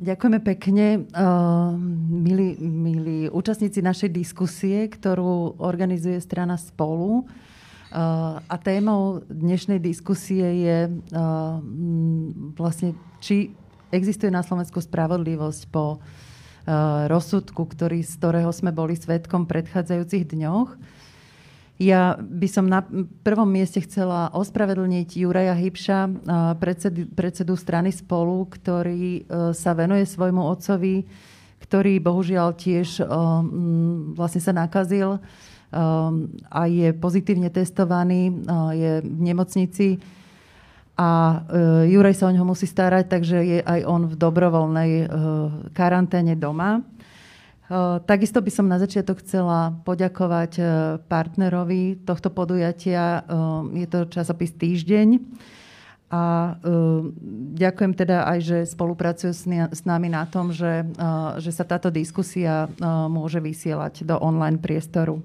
Ďakujeme pekne, uh, milí, milí účastníci našej diskusie, ktorú organizuje strana Spolu. Uh, a témou dnešnej diskusie je uh, vlastne, či existuje na Slovensku spravodlivosť po uh, rozsudku, ktorý, z ktorého sme boli svetkom v predchádzajúcich dňoch. Ja by som na prvom mieste chcela ospravedlniť Juraja Hybša, predsedu, predsedu strany Spolu, ktorý e, sa venuje svojmu otcovi, ktorý bohužiaľ tiež e, vlastne sa nakazil a je pozitívne testovaný, je v nemocnici a Juraj sa o ňoho musí starať, takže je aj on v dobrovoľnej karanténe doma. Takisto by som na začiatok chcela poďakovať partnerovi tohto podujatia. Je to časopis Týždeň. A ďakujem teda aj, že spolupracujú s nami na tom, že, že sa táto diskusia môže vysielať do online priestoru.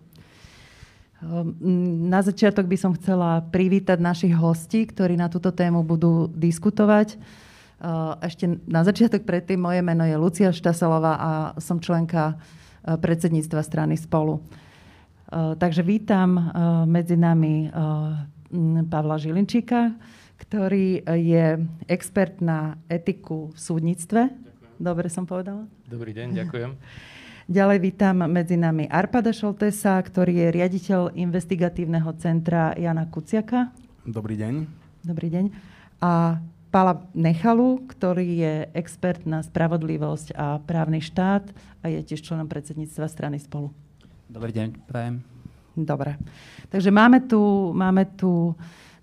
Na začiatok by som chcela privítať našich hostí, ktorí na túto tému budú diskutovať. Ešte na začiatok predtým moje meno je Lucia Štaselová a som členka predsedníctva strany Spolu. Takže vítam medzi nami Pavla Žilinčíka, ktorý je expert na etiku v súdnictve. Ďakujem. Dobre som povedala? Dobrý deň, ďakujem. Ďalej vítam medzi nami Arpada Šoltesa, ktorý je riaditeľ investigatívneho centra Jana Kuciaka. Dobrý deň. Dobrý deň. A Pála Nechalu, ktorý je expert na spravodlivosť a právny štát a je tiež členom predsedníctva strany Spolu. Dobrý deň, prajem. Dobre. Takže máme tu, máme tu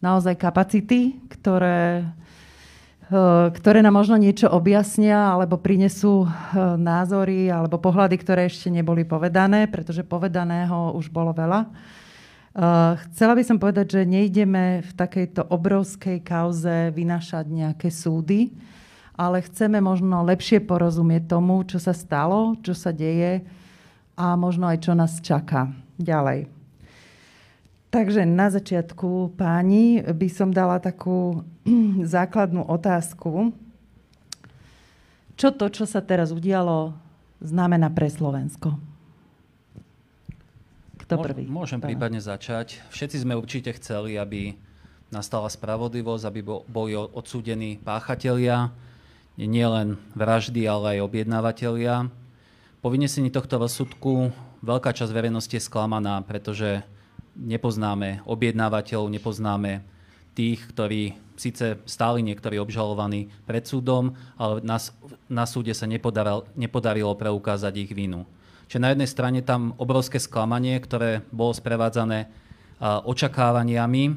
naozaj kapacity, ktoré, eh, ktoré nám možno niečo objasnia alebo prinesú eh, názory alebo pohľady, ktoré ešte neboli povedané, pretože povedaného už bolo veľa. Uh, chcela by som povedať, že nejdeme v takejto obrovskej kauze vynašať nejaké súdy, ale chceme možno lepšie porozumieť tomu, čo sa stalo, čo sa deje a možno aj čo nás čaká ďalej. Takže na začiatku, páni, by som dala takú základnú otázku. Čo to, čo sa teraz udialo, znamená pre Slovensko? Kto prvý? Môžem Pána. prípadne začať. Všetci sme určite chceli, aby nastala spravodlivosť, aby boli odsúdení páchatelia, nielen vraždy, ale aj objednávateľia. Po vynesení tohto rozsudku veľká časť verejnosti je sklamaná, pretože nepoznáme objednávateľov, nepoznáme tých, ktorí síce stáli niektorí obžalovaní pred súdom, ale na, na súde sa nepodarilo, nepodarilo preukázať ich vinu. Čiže na jednej strane tam obrovské sklamanie, ktoré bolo sprevádzané očakávaniami.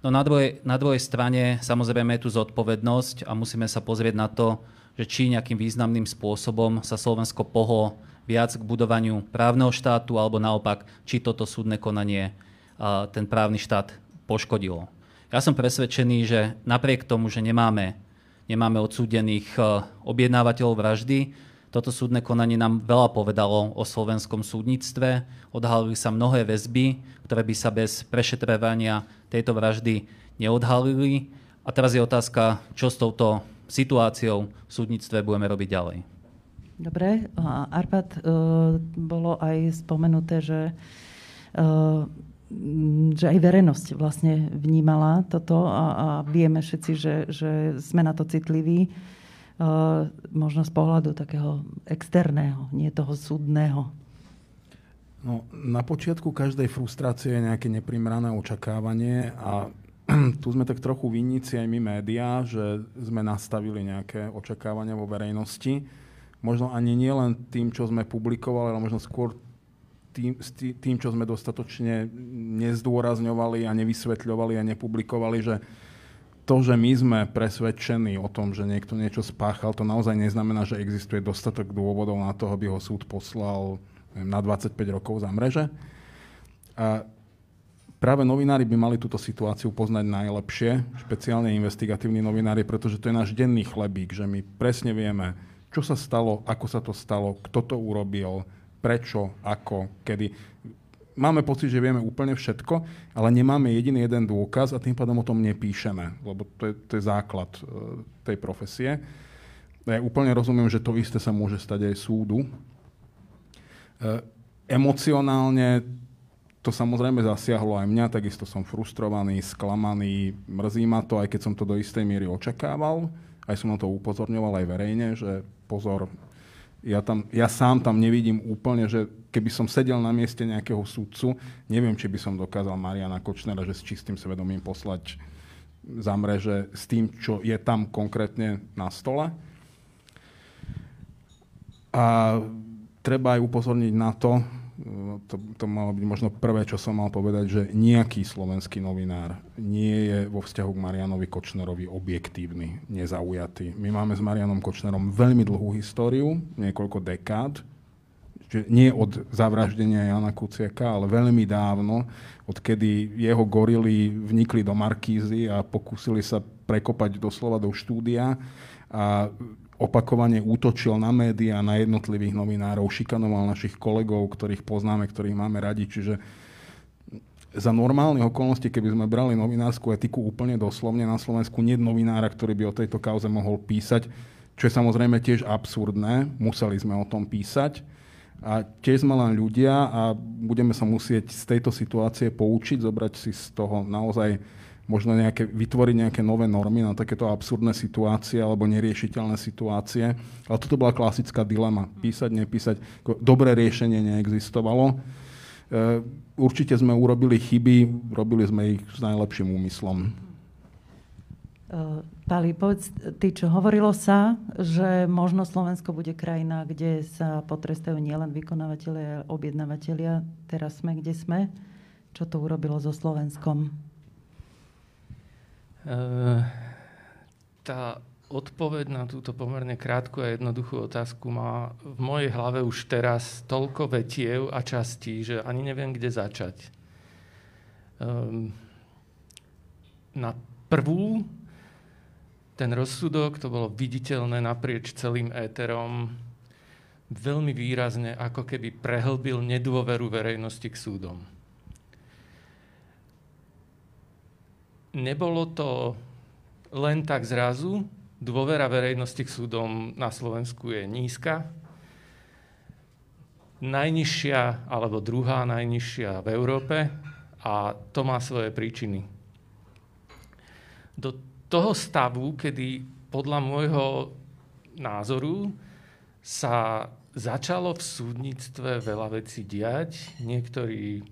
No na druhej, na druhej strane samozrejme je tu zodpovednosť a musíme sa pozrieť na to, že či nejakým významným spôsobom sa Slovensko pohlo viac k budovaniu právneho štátu, alebo naopak, či toto súdne konanie ten právny štát poškodilo. Ja som presvedčený, že napriek tomu, že nemáme, nemáme odsúdených objednávateľov vraždy, toto súdne konanie nám veľa povedalo o slovenskom súdnictve. Odhalili sa mnohé väzby, ktoré by sa bez prešetrovania tejto vraždy neodhalili. A teraz je otázka, čo s touto situáciou v súdnictve budeme robiť ďalej. Dobre, Arpad, e, bolo aj spomenuté, že, e, že aj verejnosť vlastne vnímala toto a, a vieme všetci, že, že sme na to citliví možno z pohľadu takého externého, nie toho súdneho? No, na počiatku každej frustrácie je nejaké neprimerané očakávanie a tu sme tak trochu vinníci aj my médiá, že sme nastavili nejaké očakávania vo verejnosti. Možno ani nie len tým, čo sme publikovali, ale možno skôr tým, tým čo sme dostatočne nezdôrazňovali a nevysvetľovali a nepublikovali, že to, že my sme presvedčení o tom, že niekto niečo spáchal, to naozaj neznamená, že existuje dostatok dôvodov na to, aby ho súd poslal neviem, na 25 rokov za mreže. A práve novinári by mali túto situáciu poznať najlepšie, špeciálne investigatívni novinári, pretože to je náš denný chlebík, že my presne vieme, čo sa stalo, ako sa to stalo, kto to urobil, prečo, ako, kedy máme pocit, že vieme úplne všetko, ale nemáme jediný jeden dôkaz a tým pádom o tom nepíšeme, lebo to je, to je základ uh, tej profesie. Ja úplne rozumiem, že to isté sa môže stať aj súdu. E, emocionálne to samozrejme zasiahlo aj mňa, takisto som frustrovaný, sklamaný, mrzí ma to, aj keď som to do istej miery očakával. Aj som na to upozorňoval aj verejne, že pozor, ja, tam, ja sám tam nevidím úplne, že keby som sedel na mieste nejakého sudcu, neviem, či by som dokázal Mariana Kočnera, že s čistým svedomím poslať za mreže s tým, čo je tam konkrétne na stole. A treba aj upozorniť na to, to, to malo byť možno prvé, čo som mal povedať, že nejaký slovenský novinár nie je vo vzťahu k Marianovi Kočnerovi objektívny, nezaujatý. My máme s Marianom Kočnerom veľmi dlhú históriu, niekoľko dekád, že nie od zavraždenia Jana Kuciaka, ale veľmi dávno, odkedy jeho gorily vnikli do Markízy a pokúsili sa prekopať doslova do štúdia a opakovane útočil na médiá, na jednotlivých novinárov, šikanoval našich kolegov, ktorých poznáme, ktorých máme radi. Čiže za normálne okolnosti, keby sme brali novinárskú etiku úplne doslovne na Slovensku, nie novinára, ktorý by o tejto kauze mohol písať, čo je samozrejme tiež absurdné, museli sme o tom písať. A tiež sme len ľudia a budeme sa musieť z tejto situácie poučiť, zobrať si z toho naozaj možno nejaké, vytvoriť nejaké nové normy na takéto absurdné situácie alebo neriešiteľné situácie. Ale toto bola klasická dilema. Písať, nepísať. Dobré riešenie neexistovalo. E, určite sme urobili chyby, robili sme ich s najlepším úmyslom. Pali, povedz ty, čo hovorilo sa, že možno Slovensko bude krajina, kde sa potrestajú nielen vykonávateľia, objednávateľia. Teraz sme, kde sme. Čo to urobilo so Slovenskom? Eh, tá odpoveď na túto pomerne krátku a jednoduchú otázku má v mojej hlave už teraz toľko vetiev a častí, že ani neviem, kde začať. Um, na prvú, ten rozsudok, to bolo viditeľné naprieč celým éterom, veľmi výrazne ako keby prehlbil nedôveru verejnosti k súdom. Nebolo to len tak zrazu. Dôvera verejnosti k súdom na Slovensku je nízka. Najnižšia, alebo druhá najnižšia v Európe a to má svoje príčiny. Do toho stavu, kedy podľa môjho názoru sa začalo v súdnictve veľa vecí diať. Niektorí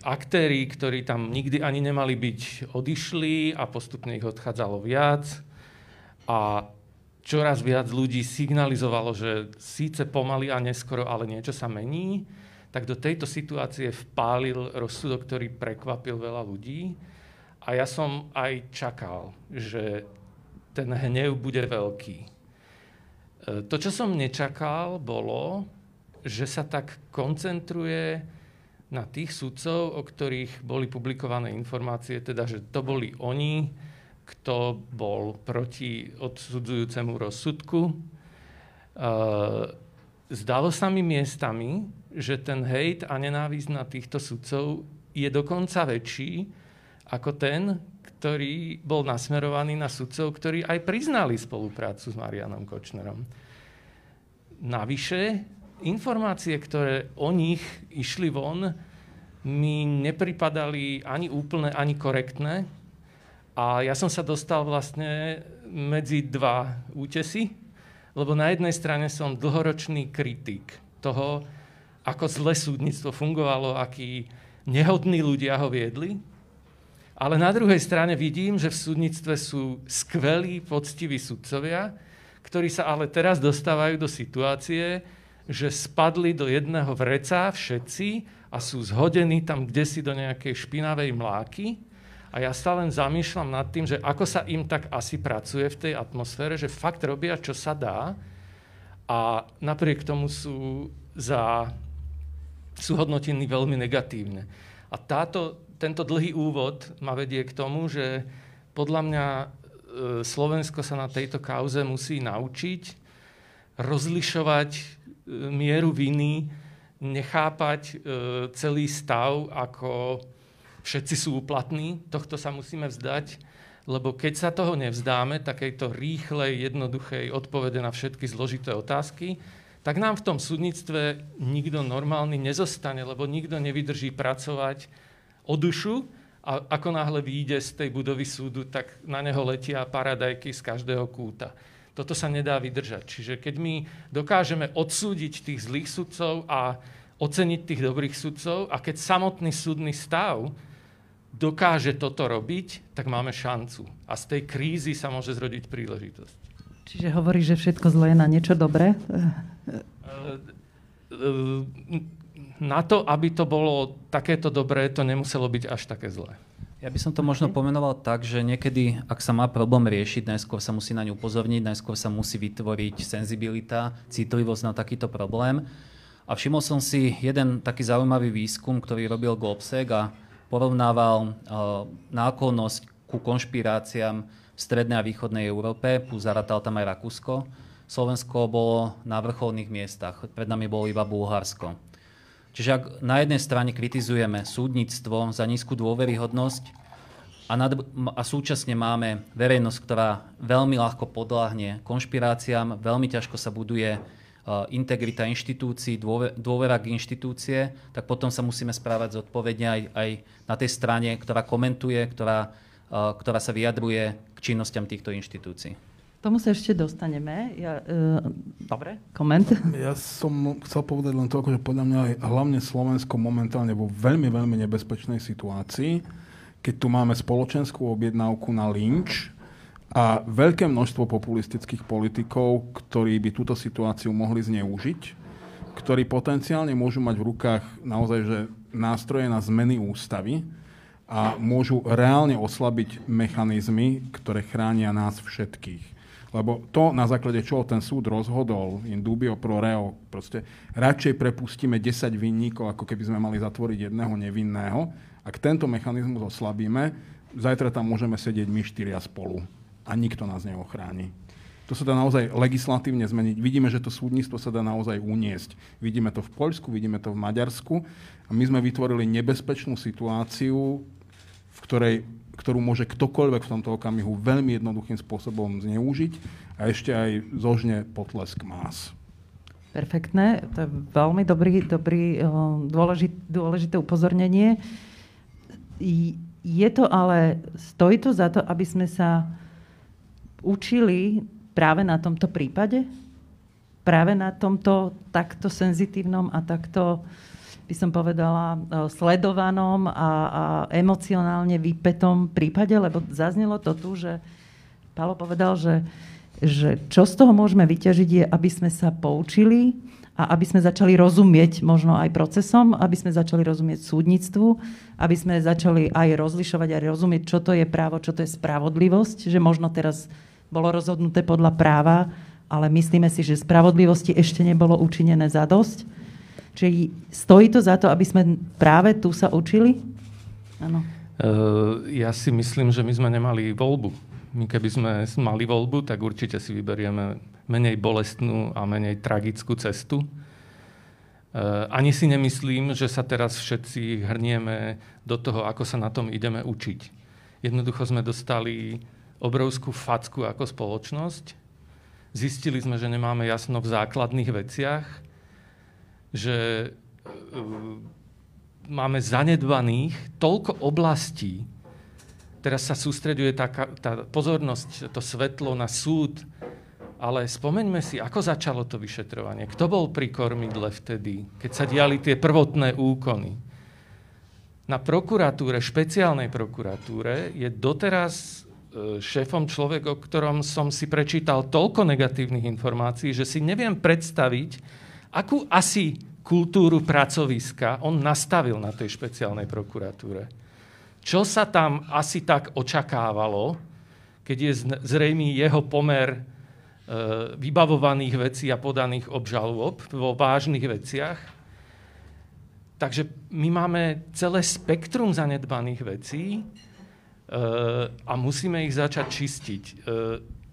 aktéri, ktorí tam nikdy ani nemali byť, odišli a postupne ich odchádzalo viac. A čoraz viac ľudí signalizovalo, že síce pomaly a neskoro, ale niečo sa mení, tak do tejto situácie vpálil rozsudok, ktorý prekvapil veľa ľudí. A ja som aj čakal, že ten hnev bude veľký. E, to, čo som nečakal, bolo, že sa tak koncentruje na tých sudcov, o ktorých boli publikované informácie, teda, že to boli oni, kto bol proti odsudzujúcemu rozsudku. Zdalo sa mi miestami, že ten hejt a nenávisť na týchto sudcov je dokonca väčší ako ten, ktorý bol nasmerovaný na sudcov, ktorí aj priznali spoluprácu s Marianom Kočnerom. Navyše, informácie, ktoré o nich išli von, mi nepripadali ani úplne, ani korektné. A ja som sa dostal vlastne medzi dva útesy, lebo na jednej strane som dlhoročný kritik toho, ako zle súdnictvo fungovalo, akí nehodní ľudia ho viedli. Ale na druhej strane vidím, že v súdnictve sú skvelí, poctiví sudcovia, ktorí sa ale teraz dostávajú do situácie, že spadli do jedného vreca všetci a sú zhodení tam kde si do nejakej špinavej mláky. A ja sa len zamýšľam nad tým, že ako sa im tak asi pracuje v tej atmosfére, že fakt robia, čo sa dá a napriek tomu sú, za, sú hodnotení veľmi negatívne. A táto, tento dlhý úvod ma vedie k tomu, že podľa mňa e, Slovensko sa na tejto kauze musí naučiť rozlišovať mieru viny, nechápať e, celý stav ako všetci sú úplatní, tohto sa musíme vzdať lebo keď sa toho nevzdáme, takejto rýchlej, jednoduchej odpovede na všetky zložité otázky, tak nám v tom súdnictve nikto normálny nezostane, lebo nikto nevydrží pracovať o dušu a ako náhle vyjde z tej budovy súdu, tak na neho letia paradajky z každého kúta. Toto sa nedá vydržať. Čiže keď my dokážeme odsúdiť tých zlých sudcov a oceniť tých dobrých sudcov a keď samotný súdny stav dokáže toto robiť, tak máme šancu. A z tej krízy sa môže zrodiť príležitosť. Čiže hovorí, že všetko zlé je na niečo dobré? Na to, aby to bolo takéto dobré, to nemuselo byť až také zlé. Ja by som to možno pomenoval tak, že niekedy, ak sa má problém riešiť, najskôr sa musí na ňu upozorniť, najskôr sa musí vytvoriť senzibilita, citlivosť na takýto problém. A všimol som si jeden taký zaujímavý výskum, ktorý robil Globsec a porovnával uh, náklonnosť ku konšpiráciám v strednej a východnej Európe, plus zaratal tam aj Rakúsko. Slovensko bolo na vrcholných miestach, pred nami bolo iba Bulharsko. Čiže ak na jednej strane kritizujeme súdnictvo za nízku dôveryhodnosť a, nad, a súčasne máme verejnosť, ktorá veľmi ľahko podľahne konšpiráciám, veľmi ťažko sa buduje Uh, integrita inštitúcií, dôvera k inštitúcie, tak potom sa musíme správať zodpovedne aj, aj na tej strane, ktorá komentuje, ktorá, uh, ktorá sa vyjadruje k činnostiam týchto inštitúcií. Tomu sa ešte dostaneme. Ja, uh, dobre, koment. Ja som chcel povedať len toľko, že podľa mňa aj hlavne Slovensko momentálne vo veľmi, veľmi nebezpečnej situácii, keď tu máme spoločenskú objednávku na lynč, a veľké množstvo populistických politikov, ktorí by túto situáciu mohli zneužiť, ktorí potenciálne môžu mať v rukách naozaj že nástroje na zmeny ústavy a môžu reálne oslabiť mechanizmy, ktoré chránia nás všetkých. Lebo to, na základe čoho ten súd rozhodol, in dubio pro reo, proste radšej prepustíme 10 vinníkov, ako keby sme mali zatvoriť jedného nevinného. Ak tento mechanizmus oslabíme, zajtra tam môžeme sedieť my štyria spolu a nikto nás neochráni. To sa dá naozaj legislatívne zmeniť. Vidíme, že to súdnictvo sa dá naozaj uniesť. Vidíme to v Poľsku, vidíme to v Maďarsku. A my sme vytvorili nebezpečnú situáciu, v ktorej, ktorú môže ktokoľvek v tomto okamihu veľmi jednoduchým spôsobom zneužiť a ešte aj zožne potlesk más. Perfektné, to je veľmi dobrý, dobrý eh, dôležit, dôležité upozornenie. Je to ale, stojí to za to, aby sme sa učili práve na tomto prípade? Práve na tomto takto senzitívnom a takto, by som povedala, e, sledovanom a, a emocionálne vypetom prípade? Lebo zaznelo to tu, že Pálo povedal, že, že čo z toho môžeme vyťažiť je, aby sme sa poučili a aby sme začali rozumieť možno aj procesom, aby sme začali rozumieť súdnictvu, aby sme začali aj rozlišovať a rozumieť, čo to je právo, čo to je spravodlivosť, že možno teraz bolo rozhodnuté podľa práva, ale myslíme si, že spravodlivosti ešte nebolo učinené za dosť. Čiže stojí to za to, aby sme práve tu sa učili? Áno. Uh, ja si myslím, že my sme nemali voľbu. My keby sme mali voľbu, tak určite si vyberieme menej bolestnú a menej tragickú cestu. Uh, ani si nemyslím, že sa teraz všetci hrnieme do toho, ako sa na tom ideme učiť. Jednoducho sme dostali obrovskú facku ako spoločnosť. Zistili sme, že nemáme jasno v základných veciach, že uh, máme zanedbaných toľko oblastí. Teraz sa sústreduje tá, tá pozornosť, to svetlo na súd, ale spomeňme si, ako začalo to vyšetrovanie. Kto bol pri kormidle vtedy, keď sa diali tie prvotné úkony? Na prokuratúre, špeciálnej prokuratúre, je doteraz E, šéfom človek, o ktorom som si prečítal toľko negatívnych informácií, že si neviem predstaviť, akú asi kultúru pracoviska on nastavil na tej špeciálnej prokuratúre. Čo sa tam asi tak očakávalo, keď je zrejmý jeho pomer e, vybavovaných vecí a podaných obžalôb vo vážnych veciach. Takže my máme celé spektrum zanedbaných vecí, a musíme ich začať čistiť. E,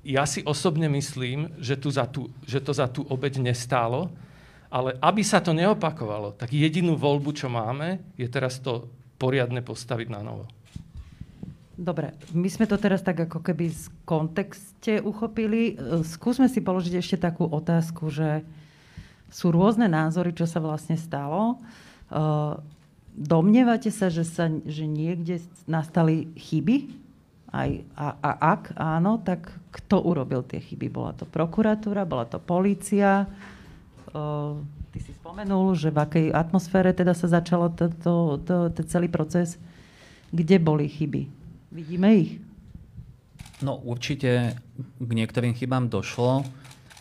ja si osobne myslím, že, tu za tú, že to za tú obeď nestálo, ale aby sa to neopakovalo, tak jedinú voľbu, čo máme, je teraz to poriadne postaviť na novo. Dobre, my sme to teraz tak ako keby z kontexte uchopili. Skúsme si položiť ešte takú otázku, že sú rôzne názory, čo sa vlastne stalo. Domnievate sa, že, sa, že niekde nastali chyby? Aj, a, a ak áno, tak kto urobil tie chyby? Bola to prokuratúra, bola to polícia? Ty si spomenul, že v akej atmosfére teda sa začalo ten celý proces. Kde boli chyby? Vidíme ich? No určite k niektorým chybám došlo.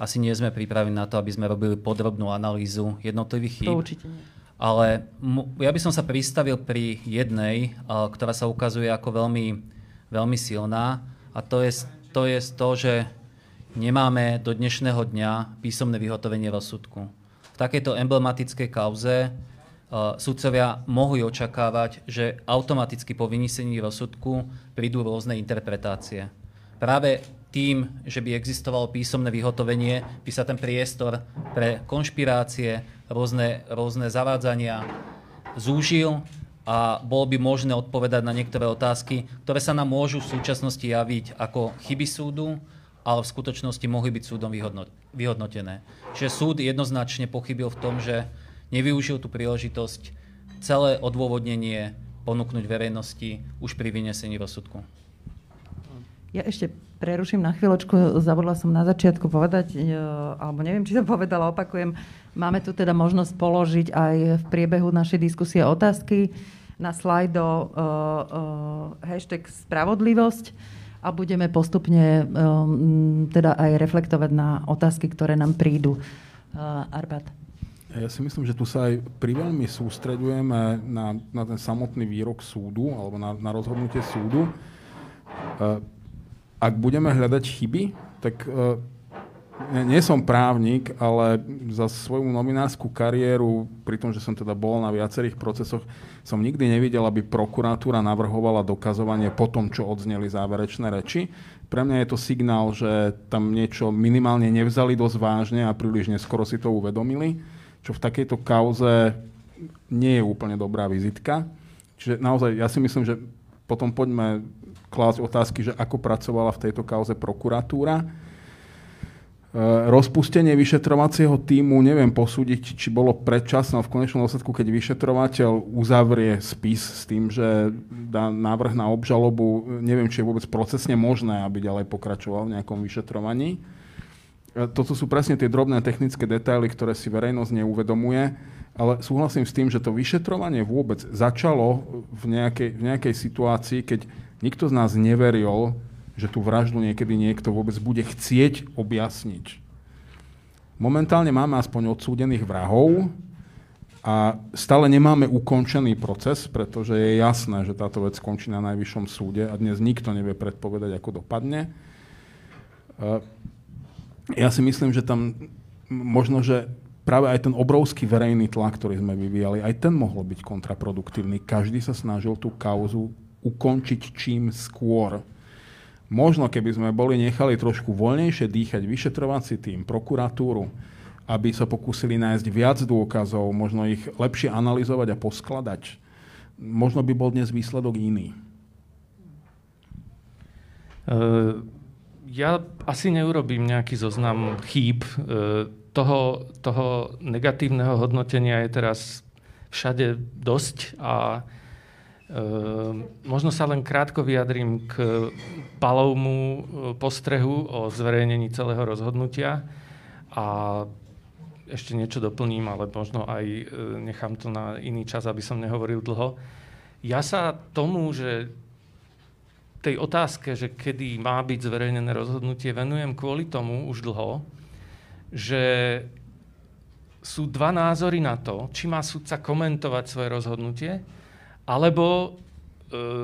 Asi nie sme pripravení na to, aby sme robili podrobnú analýzu jednotlivých chýb. To určite nie. Ale ja by som sa pristavil pri jednej, ktorá sa ukazuje ako veľmi, veľmi silná. A to je, to je to, že nemáme do dnešného dňa písomné vyhotovenie rozsudku. V takejto emblematickej kauze sudcovia mohli očakávať, že automaticky po vynísení rozsudku prídu rôzne interpretácie. Práve tým, že by existovalo písomné vyhotovenie, by sa ten priestor pre konšpirácie, rôzne, rôzne zavádzania zúžil a bolo by možné odpovedať na niektoré otázky, ktoré sa nám môžu v súčasnosti javiť ako chyby súdu, ale v skutočnosti mohli byť súdom vyhodnotené. Čiže súd jednoznačne pochybil v tom, že nevyužil tú príležitosť celé odôvodnenie ponúknuť verejnosti už pri vynesení rozsudku. Ja ešte preruším na chvíľočku. Zabudla som na začiatku povedať, e, alebo neviem, či to povedala, opakujem. Máme tu teda možnosť položiť aj v priebehu našej diskusie otázky na slajdo uh, uh, hashtag spravodlivosť a budeme postupne um, teda aj reflektovať na otázky, ktoré nám prídu. Uh, Arbat. Ja si myslím, že tu sa aj priveľmi sústredujeme na, na ten samotný výrok súdu alebo na, na rozhodnutie súdu. E, ak budeme hľadať chyby, tak nie som právnik, ale za svoju novinárskú kariéru, pri tom, že som teda bol na viacerých procesoch, som nikdy nevidel, aby prokuratúra navrhovala dokazovanie po tom, čo odzneli záverečné reči. Pre mňa je to signál, že tam niečo minimálne nevzali dosť vážne a príliš neskoro si to uvedomili čo v takejto kauze nie je úplne dobrá vizitka. Čiže naozaj, ja si myslím, že potom poďme klásť otázky, že ako pracovala v tejto kauze prokuratúra. E, rozpustenie vyšetrovacieho týmu neviem posúdiť, či bolo predčasné v konečnom dôsledku, keď vyšetrovateľ uzavrie spis s tým, že dá návrh na obžalobu, neviem, či je vôbec procesne možné, aby ďalej pokračoval v nejakom vyšetrovaní. Toto sú presne tie drobné technické detaily, ktoré si verejnosť neuvedomuje, ale súhlasím s tým, že to vyšetrovanie vôbec začalo v nejakej, v nejakej situácii, keď nikto z nás neveril, že tú vraždu niekedy niekto vôbec bude chcieť objasniť. Momentálne máme aspoň odsúdených vrahov a stále nemáme ukončený proces, pretože je jasné, že táto vec skončí na najvyššom súde a dnes nikto nevie predpovedať, ako dopadne. E, ja si myslím, že tam možno, že práve aj ten obrovský verejný tlak, ktorý sme vyvíjali, aj ten mohol byť kontraproduktívny. Každý sa snažil tú kauzu ukončiť čím skôr. Možno keby sme boli nechali trošku voľnejšie dýchať vyšetrovací tým, prokuratúru, aby sa pokúsili nájsť viac dôkazov, možno ich lepšie analyzovať a poskladať, možno by bol dnes výsledok iný. Uh ja asi neurobím nejaký zoznam chýb. E, toho, toho negatívneho hodnotenia je teraz všade dosť a e, možno sa len krátko vyjadrím k palovmu e, postrehu o zverejnení celého rozhodnutia a ešte niečo doplním, ale možno aj nechám to na iný čas, aby som nehovoril dlho. Ja sa tomu, že tej otázke, že kedy má byť zverejnené rozhodnutie, venujem kvôli tomu už dlho, že sú dva názory na to, či má sudca komentovať svoje rozhodnutie, alebo e,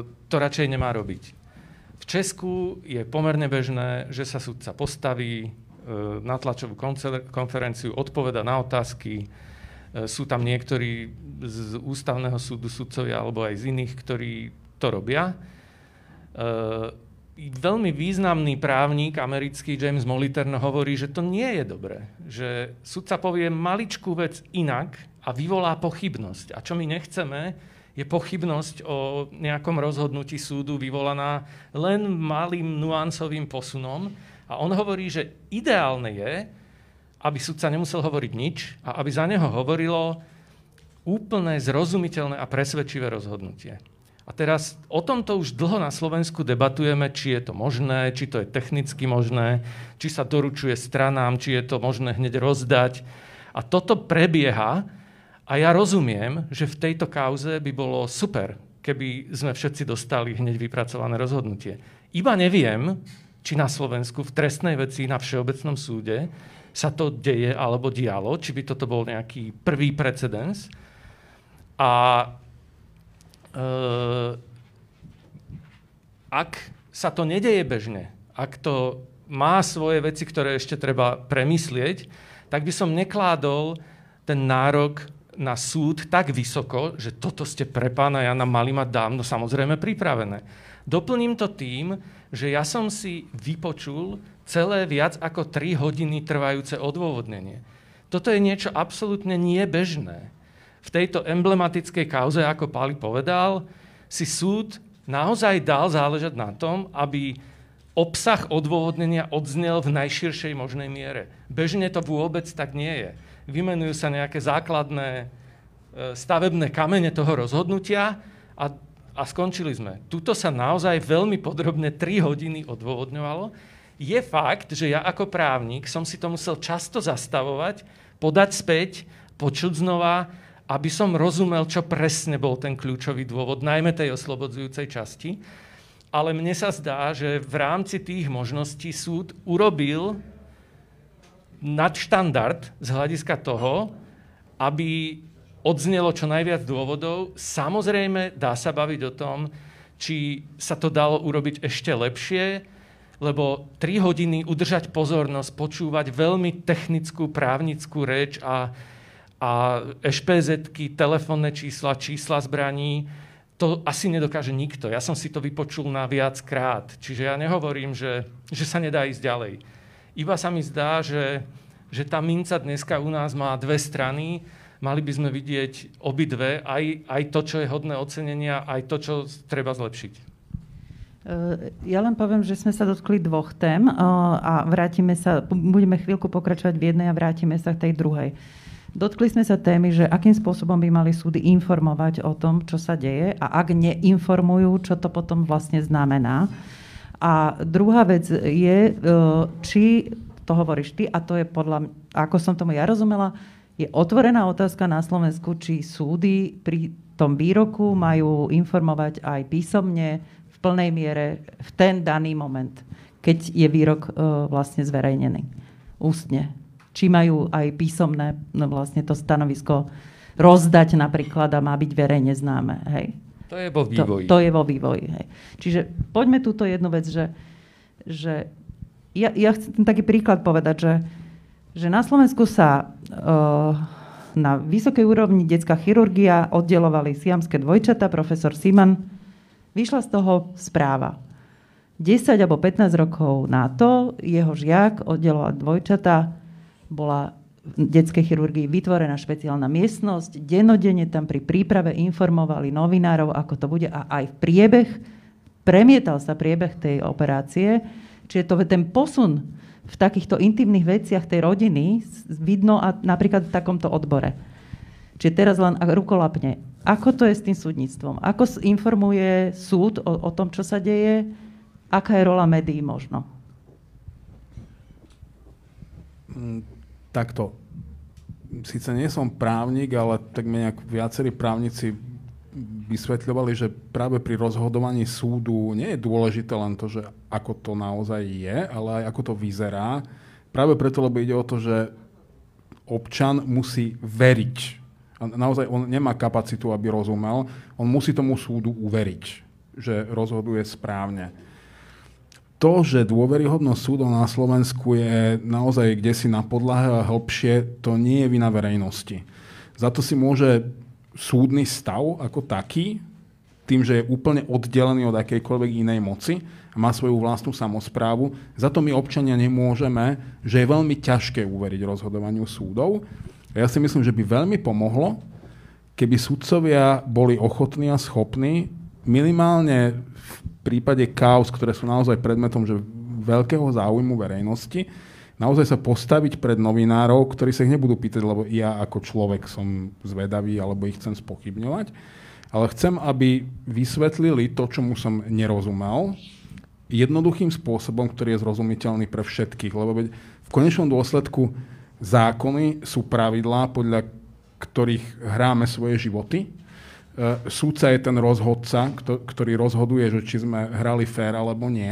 to radšej nemá robiť. V Česku je pomerne bežné, že sa sudca postaví e, na tlačovú konferenciu, odpoveda na otázky. E, sú tam niektorí z ústavného súdu sudcovia alebo aj z iných, ktorí to robia. Uh, veľmi významný právnik americký James Molitern hovorí, že to nie je dobré. Že sudca povie maličkú vec inak a vyvolá pochybnosť. A čo my nechceme, je pochybnosť o nejakom rozhodnutí súdu vyvolaná len malým nuancovým posunom. A on hovorí, že ideálne je, aby sudca nemusel hovoriť nič a aby za neho hovorilo úplné, zrozumiteľné a presvedčivé rozhodnutie. A teraz o tomto už dlho na Slovensku debatujeme, či je to možné, či to je technicky možné, či sa doručuje stranám, či je to možné hneď rozdať. A toto prebieha a ja rozumiem, že v tejto kauze by bolo super, keby sme všetci dostali hneď vypracované rozhodnutie. Iba neviem, či na Slovensku v trestnej veci na Všeobecnom súde sa to deje alebo dialo, či by toto bol nejaký prvý precedens. A e, ak sa to nedeje bežne, ak to má svoje veci, ktoré ešte treba premyslieť, tak by som nekládol ten nárok na súd tak vysoko, že toto ste pre pána Jana mali mať dávno samozrejme pripravené. Doplním to tým, že ja som si vypočul celé viac ako 3 hodiny trvajúce odôvodnenie. Toto je niečo absolútne niebežné. V tejto emblematickej kauze, ako Pali povedal, si súd naozaj dal záležať na tom, aby obsah odôvodnenia odznel v najširšej možnej miere. Bežne to vôbec tak nie je vymenujú sa nejaké základné e, stavebné kamene toho rozhodnutia a, a skončili sme. Tuto sa naozaj veľmi podrobne 3 hodiny odôvodňovalo. Je fakt, že ja ako právnik som si to musel často zastavovať, podať späť, počuť znova, aby som rozumel, čo presne bol ten kľúčový dôvod, najmä tej oslobodzujúcej časti. Ale mne sa zdá, že v rámci tých možností súd urobil nadštandard z hľadiska toho, aby odznelo čo najviac dôvodov. Samozrejme, dá sa baviť o tom, či sa to dalo urobiť ešte lepšie, lebo 3 hodiny udržať pozornosť, počúvať veľmi technickú právnickú reč a, a ešpezetky, telefónne čísla, čísla zbraní, to asi nedokáže nikto. Ja som si to vypočul na viac krát. Čiže ja nehovorím, že, že sa nedá ísť ďalej. Iba sa mi zdá, že, že tá minca dneska u nás má dve strany, mali by sme vidieť obidve, aj, aj to, čo je hodné ocenenia, aj to, čo treba zlepšiť. E, ja len poviem, že sme sa dotkli dvoch tém e, a vrátime sa, budeme chvíľku pokračovať v jednej a vrátime sa k tej druhej. Dotkli sme sa témy, že akým spôsobom by mali súdy informovať o tom, čo sa deje a ak neinformujú, čo to potom vlastne znamená. A druhá vec je, e, či to hovoríš ty, a to je podľa, ako som tomu ja rozumela, je otvorená otázka na Slovensku, či súdy pri tom výroku majú informovať aj písomne v plnej miere v ten daný moment, keď je výrok e, vlastne zverejnený ústne. Či majú aj písomné no vlastne to stanovisko rozdať napríklad a má byť verejne známe. Hej. To je vo vývoji. To, to je vo vývoji. Hej. Čiže poďme túto jednu vec, že, že ja, ja chcem taký príklad povedať, že, že na Slovensku sa uh, na vysokej úrovni detská chirurgia oddelovali siamské dvojčata, profesor Siman. Vyšla z toho správa. 10 alebo 15 rokov na to jeho žiak oddeloval dvojčata, bola detskej chirurgii vytvorená špeciálna miestnosť. Denodene tam pri príprave informovali novinárov, ako to bude a aj v priebeh, premietal sa priebeh tej operácie. Čiže to ten posun v takýchto intimných veciach tej rodiny vidno a napríklad v takomto odbore. Čiže teraz len rukolapne. Ako to je s tým súdnictvom? Ako informuje súd o, o tom, čo sa deje? Aká je rola médií možno? Mm takto, síce nie som právnik, ale tak mi nejak viacerí právnici vysvetľovali, že práve pri rozhodovaní súdu nie je dôležité len to, že ako to naozaj je, ale aj ako to vyzerá. Práve preto, lebo ide o to, že občan musí veriť. Naozaj on nemá kapacitu, aby rozumel. On musí tomu súdu uveriť, že rozhoduje správne to, že dôveryhodnosť súdov na Slovensku je naozaj kde si na podlahe a hĺbšie, to nie je vina verejnosti. Za to si môže súdny stav ako taký, tým, že je úplne oddelený od akejkoľvek inej moci a má svoju vlastnú samozprávu. Za to my občania nemôžeme, že je veľmi ťažké uveriť rozhodovaniu súdov. Ja si myslím, že by veľmi pomohlo, keby sudcovia boli ochotní a schopní minimálne v prípade kaos, ktoré sú naozaj predmetom že veľkého záujmu verejnosti, naozaj sa postaviť pred novinárov, ktorí sa ich nebudú pýtať, lebo ja ako človek som zvedavý alebo ich chcem spochybňovať, ale chcem, aby vysvetlili to, čomu som nerozumel, jednoduchým spôsobom, ktorý je zrozumiteľný pre všetkých. Lebo v konečnom dôsledku zákony sú pravidlá, podľa ktorých hráme svoje životy. E, súdca je ten rozhodca, ktorý rozhoduje, že či sme hrali fér alebo nie.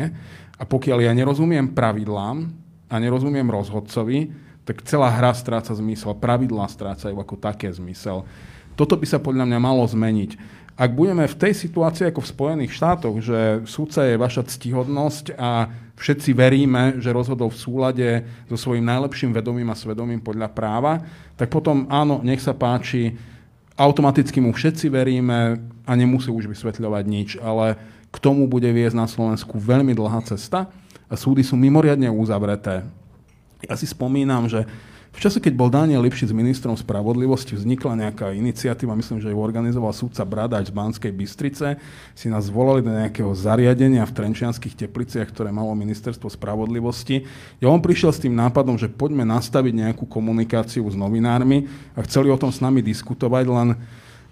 A pokiaľ ja nerozumiem pravidlám a nerozumiem rozhodcovi, tak celá hra stráca zmysel. Pravidlá strácajú ako také zmysel. Toto by sa podľa mňa malo zmeniť. Ak budeme v tej situácii ako v Spojených štátoch, že súdca je vaša ctihodnosť a všetci veríme, že rozhodol v súlade so svojím najlepším vedomím a svedomím podľa práva, tak potom áno, nech sa páči, automaticky mu všetci veríme a nemusí už vysvetľovať nič, ale k tomu bude viesť na Slovensku veľmi dlhá cesta a súdy sú mimoriadne uzavreté. Ja si spomínam, že v čase, keď bol Daniel Lipšic ministrom spravodlivosti, vznikla nejaká iniciatíva, myslím, že ju organizoval súdca Bradač z Banskej Bystrice, si nás volali do nejakého zariadenia v Trenčianských tepliciach, ktoré malo ministerstvo spravodlivosti. Ja on prišiel s tým nápadom, že poďme nastaviť nejakú komunikáciu s novinármi a chceli o tom s nami diskutovať, len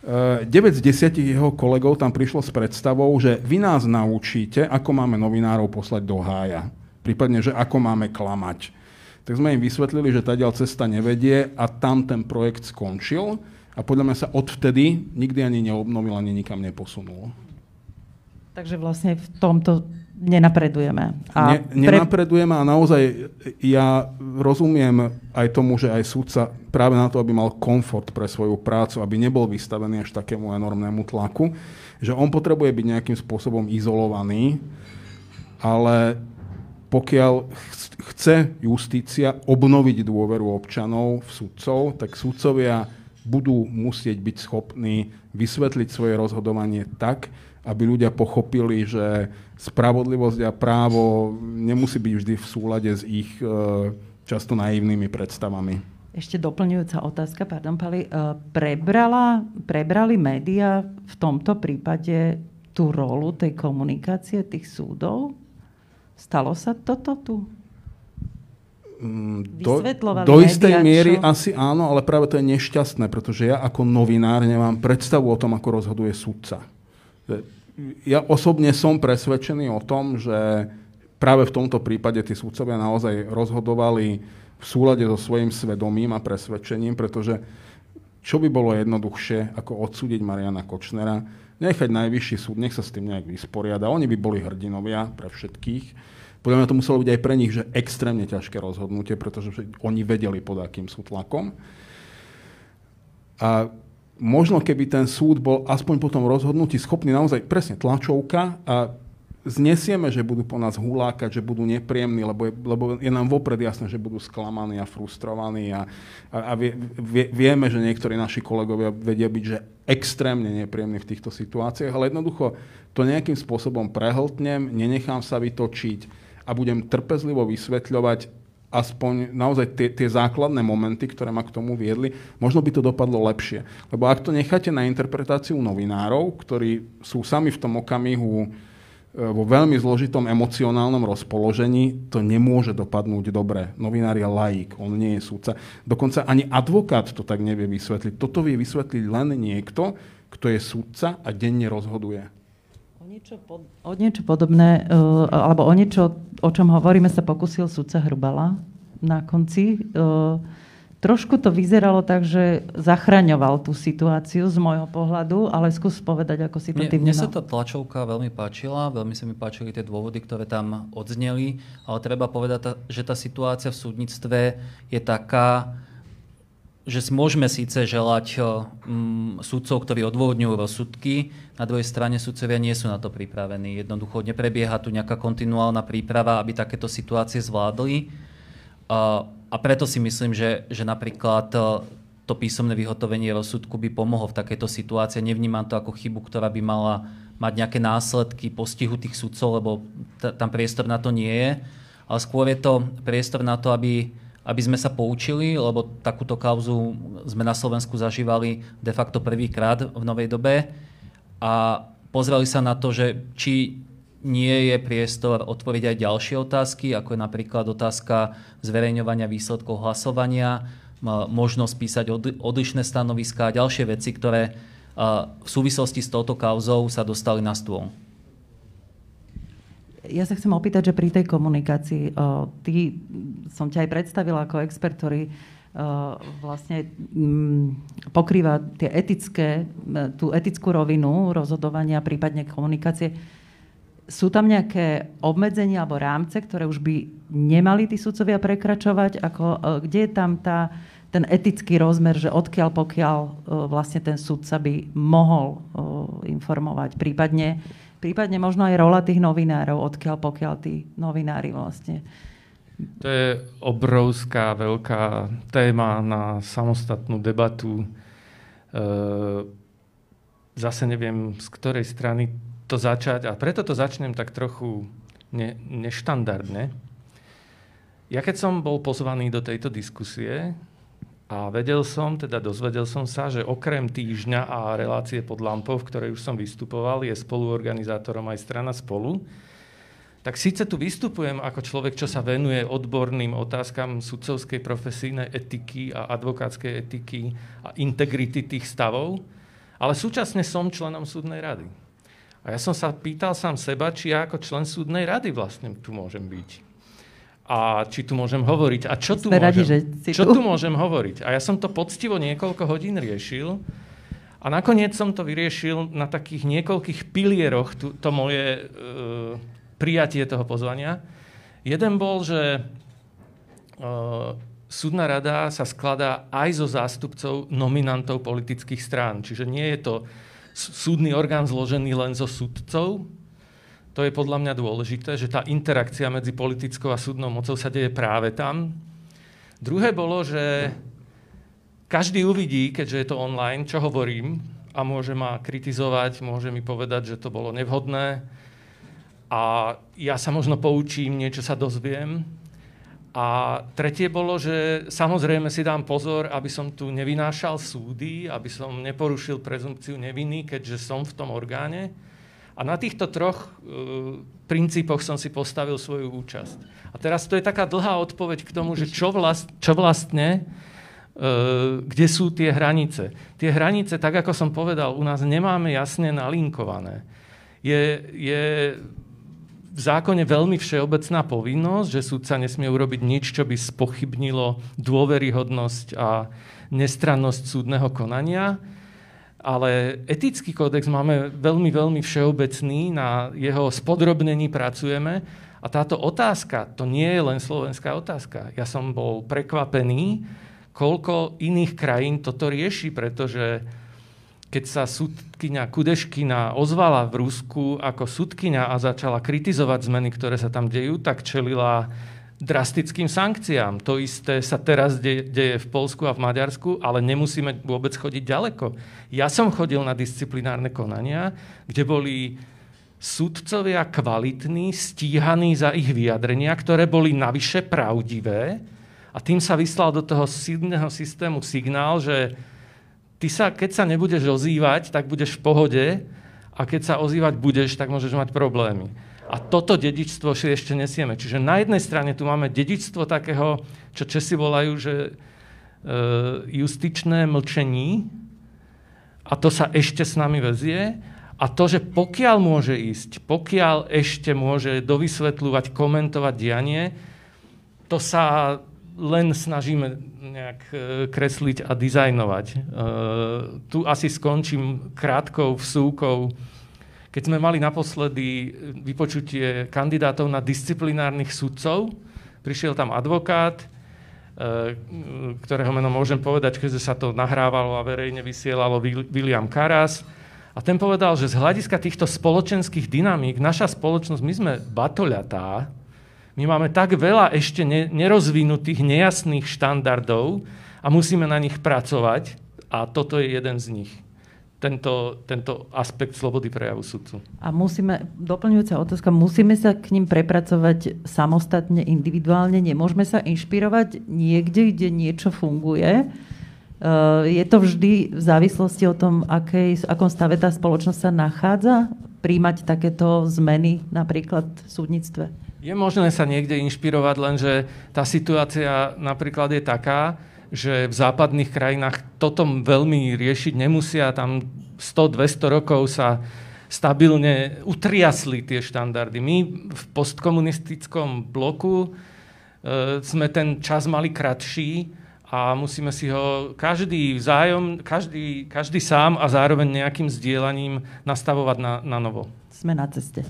9 eh, z 10 jeho kolegov tam prišlo s predstavou, že vy nás naučíte, ako máme novinárov poslať do hája. Prípadne, že ako máme klamať tak sme im vysvetlili, že tá cesta nevedie a tam ten projekt skončil a podľa mňa sa odvtedy nikdy ani neobnovil, ani nikam neposunul. Takže vlastne v tomto nenapredujeme. A ne, nenapredujeme a naozaj ja rozumiem aj tomu, že aj súdca práve na to, aby mal komfort pre svoju prácu, aby nebol vystavený až takému enormnému tlaku, že on potrebuje byť nejakým spôsobom izolovaný, ale pokiaľ chce justícia obnoviť dôveru občanov v sudcov, tak sudcovia budú musieť byť schopní vysvetliť svoje rozhodovanie tak, aby ľudia pochopili, že spravodlivosť a právo nemusí byť vždy v súlade s ich e, často naivnými predstavami. Ešte doplňujúca otázka, pardon, Pali. E, prebrala, prebrali médiá v tomto prípade tú rolu tej komunikácie tých súdov? Stalo sa toto tu? Mm, do, do istej média, miery asi áno, ale práve to je nešťastné, pretože ja ako novinár nemám predstavu o tom, ako rozhoduje sudca. Ja osobne som presvedčený o tom, že práve v tomto prípade tí sudcovia naozaj rozhodovali v súlade so svojím svedomím a presvedčením, pretože čo by bolo jednoduchšie, ako odsúdiť Mariana Kočnera, nechať najvyšší súd, nech sa s tým nejak vysporiada. Oni by boli hrdinovia pre všetkých. Podľa mňa to muselo byť aj pre nich, že extrémne ťažké rozhodnutie, pretože oni vedeli, pod akým sú tlakom. A možno keby ten súd bol aspoň po tom rozhodnutí schopný naozaj presne tlačovka a znesieme, že budú po nás hulákať, že budú nepríjemní, lebo je, lebo je nám vopred jasné, že budú sklamaní a frustrovaní a, a, a vie, vie, vieme, že niektorí naši kolegovia vedia byť že extrémne nepríjemní v týchto situáciách, ale jednoducho to nejakým spôsobom prehltnem, nenechám sa vytočiť a budem trpezlivo vysvetľovať aspoň naozaj tie, tie základné momenty, ktoré ma k tomu viedli, možno by to dopadlo lepšie. Lebo ak to necháte na interpretáciu novinárov, ktorí sú sami v tom okamihu vo veľmi zložitom emocionálnom rozpoložení to nemôže dopadnúť dobre. Novinár je laik, on nie je súdca. Dokonca ani advokát to tak nevie vysvetliť. Toto vie vysvetliť len niekto, kto je súdca a denne rozhoduje. O niečo, pod, o niečo podobné, uh, alebo o niečo, o čom hovoríme, sa pokusil súdca Hrubala na konci. Uh, Trošku to vyzeralo tak, že zachraňoval tú situáciu z môjho pohľadu, ale skús povedať, ako si to ty Mne sa tá tlačovka veľmi páčila, veľmi sa mi páčili tie dôvody, ktoré tam odzneli, ale treba povedať, že tá situácia v súdnictve je taká, že si môžeme síce želať um, sudcov, ktorí odôvodňujú rozsudky, na druhej strane sudcovia nie sú na to pripravení. Jednoducho neprebieha tu nejaká kontinuálna príprava, aby takéto situácie zvládli. Uh, a preto si myslím, že, že napríklad e, to písomné vyhotovenie rozsudku by pomohlo v takejto situácii. Nevnímam to ako chybu, ktorá by mala mať nejaké následky postihu tých sudcov, lebo t- tam priestor na to nie je. Ale skôr je to priestor na to, aby, aby sme sa poučili, lebo takúto kauzu sme na Slovensku zažívali de facto prvýkrát v novej dobe a pozreli sa na to, že či nie je priestor otvoriť aj ďalšie otázky, ako je napríklad otázka zverejňovania výsledkov hlasovania, možnosť písať odlišné stanoviská a ďalšie veci, ktoré v súvislosti s touto kauzou sa dostali na stôl. Ja sa chcem opýtať, že pri tej komunikácii, ty som ťa aj predstavila ako expert, ktorý vlastne pokrýva tie etické, tú etickú rovinu rozhodovania, prípadne komunikácie. Sú tam nejaké obmedzenia alebo rámce, ktoré už by nemali tí sudcovia prekračovať? Ako, kde je tam tá, ten etický rozmer, že odkiaľ pokiaľ vlastne ten sudca by mohol informovať? Prípadne prípadne možno aj rola tých novinárov, odkiaľ pokiaľ tí novinári vlastne. To je obrovská, veľká téma na samostatnú debatu. E, zase neviem, z ktorej strany to začať a preto to začnem tak trochu ne, neštandardne. Ja keď som bol pozvaný do tejto diskusie, a vedel som, teda dozvedel som sa, že okrem týždňa a relácie pod lampou, v ktorej už som vystupoval, je spoluorganizátorom aj strana spolu. Tak síce tu vystupujem ako človek, čo sa venuje odborným otázkam sudcovskej profesijnej etiky a advokátskej etiky a integrity tých stavov, ale súčasne som členom súdnej rady. A ja som sa pýtal sám seba, či ja ako člen súdnej rady vlastne tu môžem byť a či tu môžem hovoriť. A čo tu, môžem, radi, že si čo tu. tu môžem hovoriť? A ja som to poctivo niekoľko hodín riešil a nakoniec som to vyriešil na takých niekoľkých pilieroch, tu, to moje e, prijatie toho pozvania. Jeden bol, že e, súdna rada sa skladá aj zo zástupcov nominantov politických strán. Čiže nie je to súdny orgán zložený len zo súdcov, to je podľa mňa dôležité, že tá interakcia medzi politickou a súdnou mocou sa deje práve tam. Druhé bolo, že každý uvidí, keďže je to online, čo hovorím a môže ma kritizovať, môže mi povedať, že to bolo nevhodné a ja sa možno poučím, niečo sa dozviem. A tretie bolo, že samozrejme si dám pozor, aby som tu nevynášal súdy, aby som neporušil prezumpciu neviny, keďže som v tom orgáne. A na týchto troch uh, princípoch som si postavil svoju účasť. A teraz to je taká dlhá odpoveď k tomu, že čo, vlast, čo vlastne, uh, kde sú tie hranice. Tie hranice, tak ako som povedal, u nás nemáme jasne nalinkované. Je, je v zákone veľmi všeobecná povinnosť, že súdca nesmie urobiť nič, čo by spochybnilo dôveryhodnosť a nestrannosť súdneho konania ale etický kódex máme veľmi, veľmi všeobecný, na jeho spodrobnení pracujeme a táto otázka, to nie je len slovenská otázka. Ja som bol prekvapený, koľko iných krajín toto rieši, pretože keď sa sudkynia Kudeškina ozvala v Rusku ako sudkynia a začala kritizovať zmeny, ktoré sa tam dejú, tak čelila drastickým sankciám. To isté sa teraz deje, deje v Polsku a v Maďarsku, ale nemusíme vôbec chodiť ďaleko. Ja som chodil na disciplinárne konania, kde boli sudcovia kvalitní, stíhaní za ich vyjadrenia, ktoré boli navyše pravdivé a tým sa vyslal do toho sídneho systému signál, že ty sa, keď sa nebudeš ozývať, tak budeš v pohode a keď sa ozývať budeš, tak môžeš mať problémy. A toto dedičstvo si ešte nesieme. Čiže na jednej strane tu máme dedičstvo takého, čo Česi volajú, že e, justičné mlčení, a to sa ešte s nami vezie, a to, že pokiaľ môže ísť, pokiaľ ešte môže dovysvetľovať, komentovať dianie, to sa len snažíme nejak e, kresliť a dizajnovať. E, tu asi skončím krátkou vsúkou keď sme mali naposledy vypočutie kandidátov na disciplinárnych sudcov, prišiel tam advokát, e, ktorého meno môžem povedať, keďže sa to nahrávalo a verejne vysielalo William Karas. A ten povedal, že z hľadiska týchto spoločenských dynamík, naša spoločnosť, my sme batoľatá, my máme tak veľa ešte nerozvinutých, nejasných štandardov a musíme na nich pracovať a toto je jeden z nich. tento, tento aspekt slobody prejavu sudcu. A musíme, doplňujúca otázka, musíme sa k ním prepracovať samostatne, individuálne, nemôžeme sa inšpirovať niekde, kde niečo funguje. Eh, je to vždy v závislosti o tom, akej, akom stave tá spoločnosť sa nachádza, príjmať takéto zmeny napríklad v súdnictve? Je možné sa niekde inšpirovať, lenže tá situácia napríklad je taká, že v západných krajinách toto veľmi riešiť nemusia. Tam 100-200 rokov sa stabilne utriasli tie štandardy. My v postkomunistickom bloku e, sme ten čas mali kratší a musíme si ho každý vzájom, každý, každý sám a zároveň nejakým zdieľaním nastavovať na, na novo sme na ceste.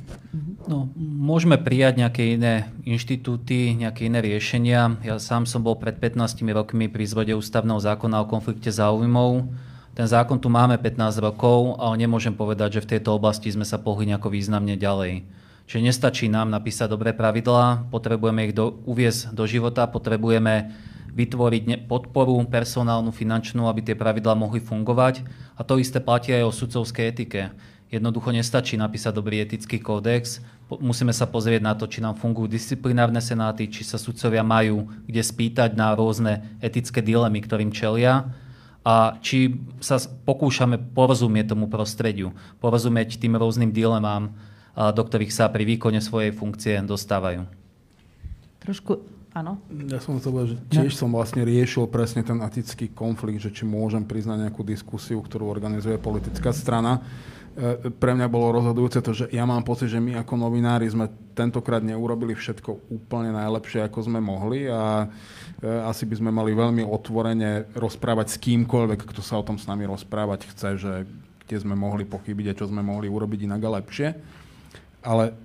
No, môžeme prijať nejaké iné inštitúty, nejaké iné riešenia. Ja sám som bol pred 15 rokmi pri zvode ústavného zákona o konflikte záujmov. Ten zákon tu máme 15 rokov, ale nemôžem povedať, že v tejto oblasti sme sa pohli nejako významne ďalej. Čiže nestačí nám napísať dobré pravidlá, potrebujeme ich do, uviezť do života, potrebujeme vytvoriť podporu personálnu, finančnú, aby tie pravidlá mohli fungovať. A to isté platí aj o sudcovskej etike. Jednoducho nestačí napísať dobrý etický kódex, musíme sa pozrieť na to, či nám fungujú disciplinárne senáty, či sa sudcovia majú kde spýtať na rôzne etické dilemy, ktorým čelia a či sa pokúšame porozumieť tomu prostrediu, porozumieť tým rôznym dilemám, do ktorých sa pri výkone svojej funkcie dostávajú. Trošku, áno. Ja som chcel povedať, že tiež no. som vlastne riešil presne ten etický konflikt, že či môžem priznať nejakú diskusiu, ktorú organizuje politická strana E, pre mňa bolo rozhodujúce to, že ja mám pocit, že my ako novinári sme tentokrát neurobili všetko úplne najlepšie, ako sme mohli a e, asi by sme mali veľmi otvorene rozprávať s kýmkoľvek, kto sa o tom s nami rozprávať chce, že kde sme mohli pochybiť a čo sme mohli urobiť inak a lepšie. Ale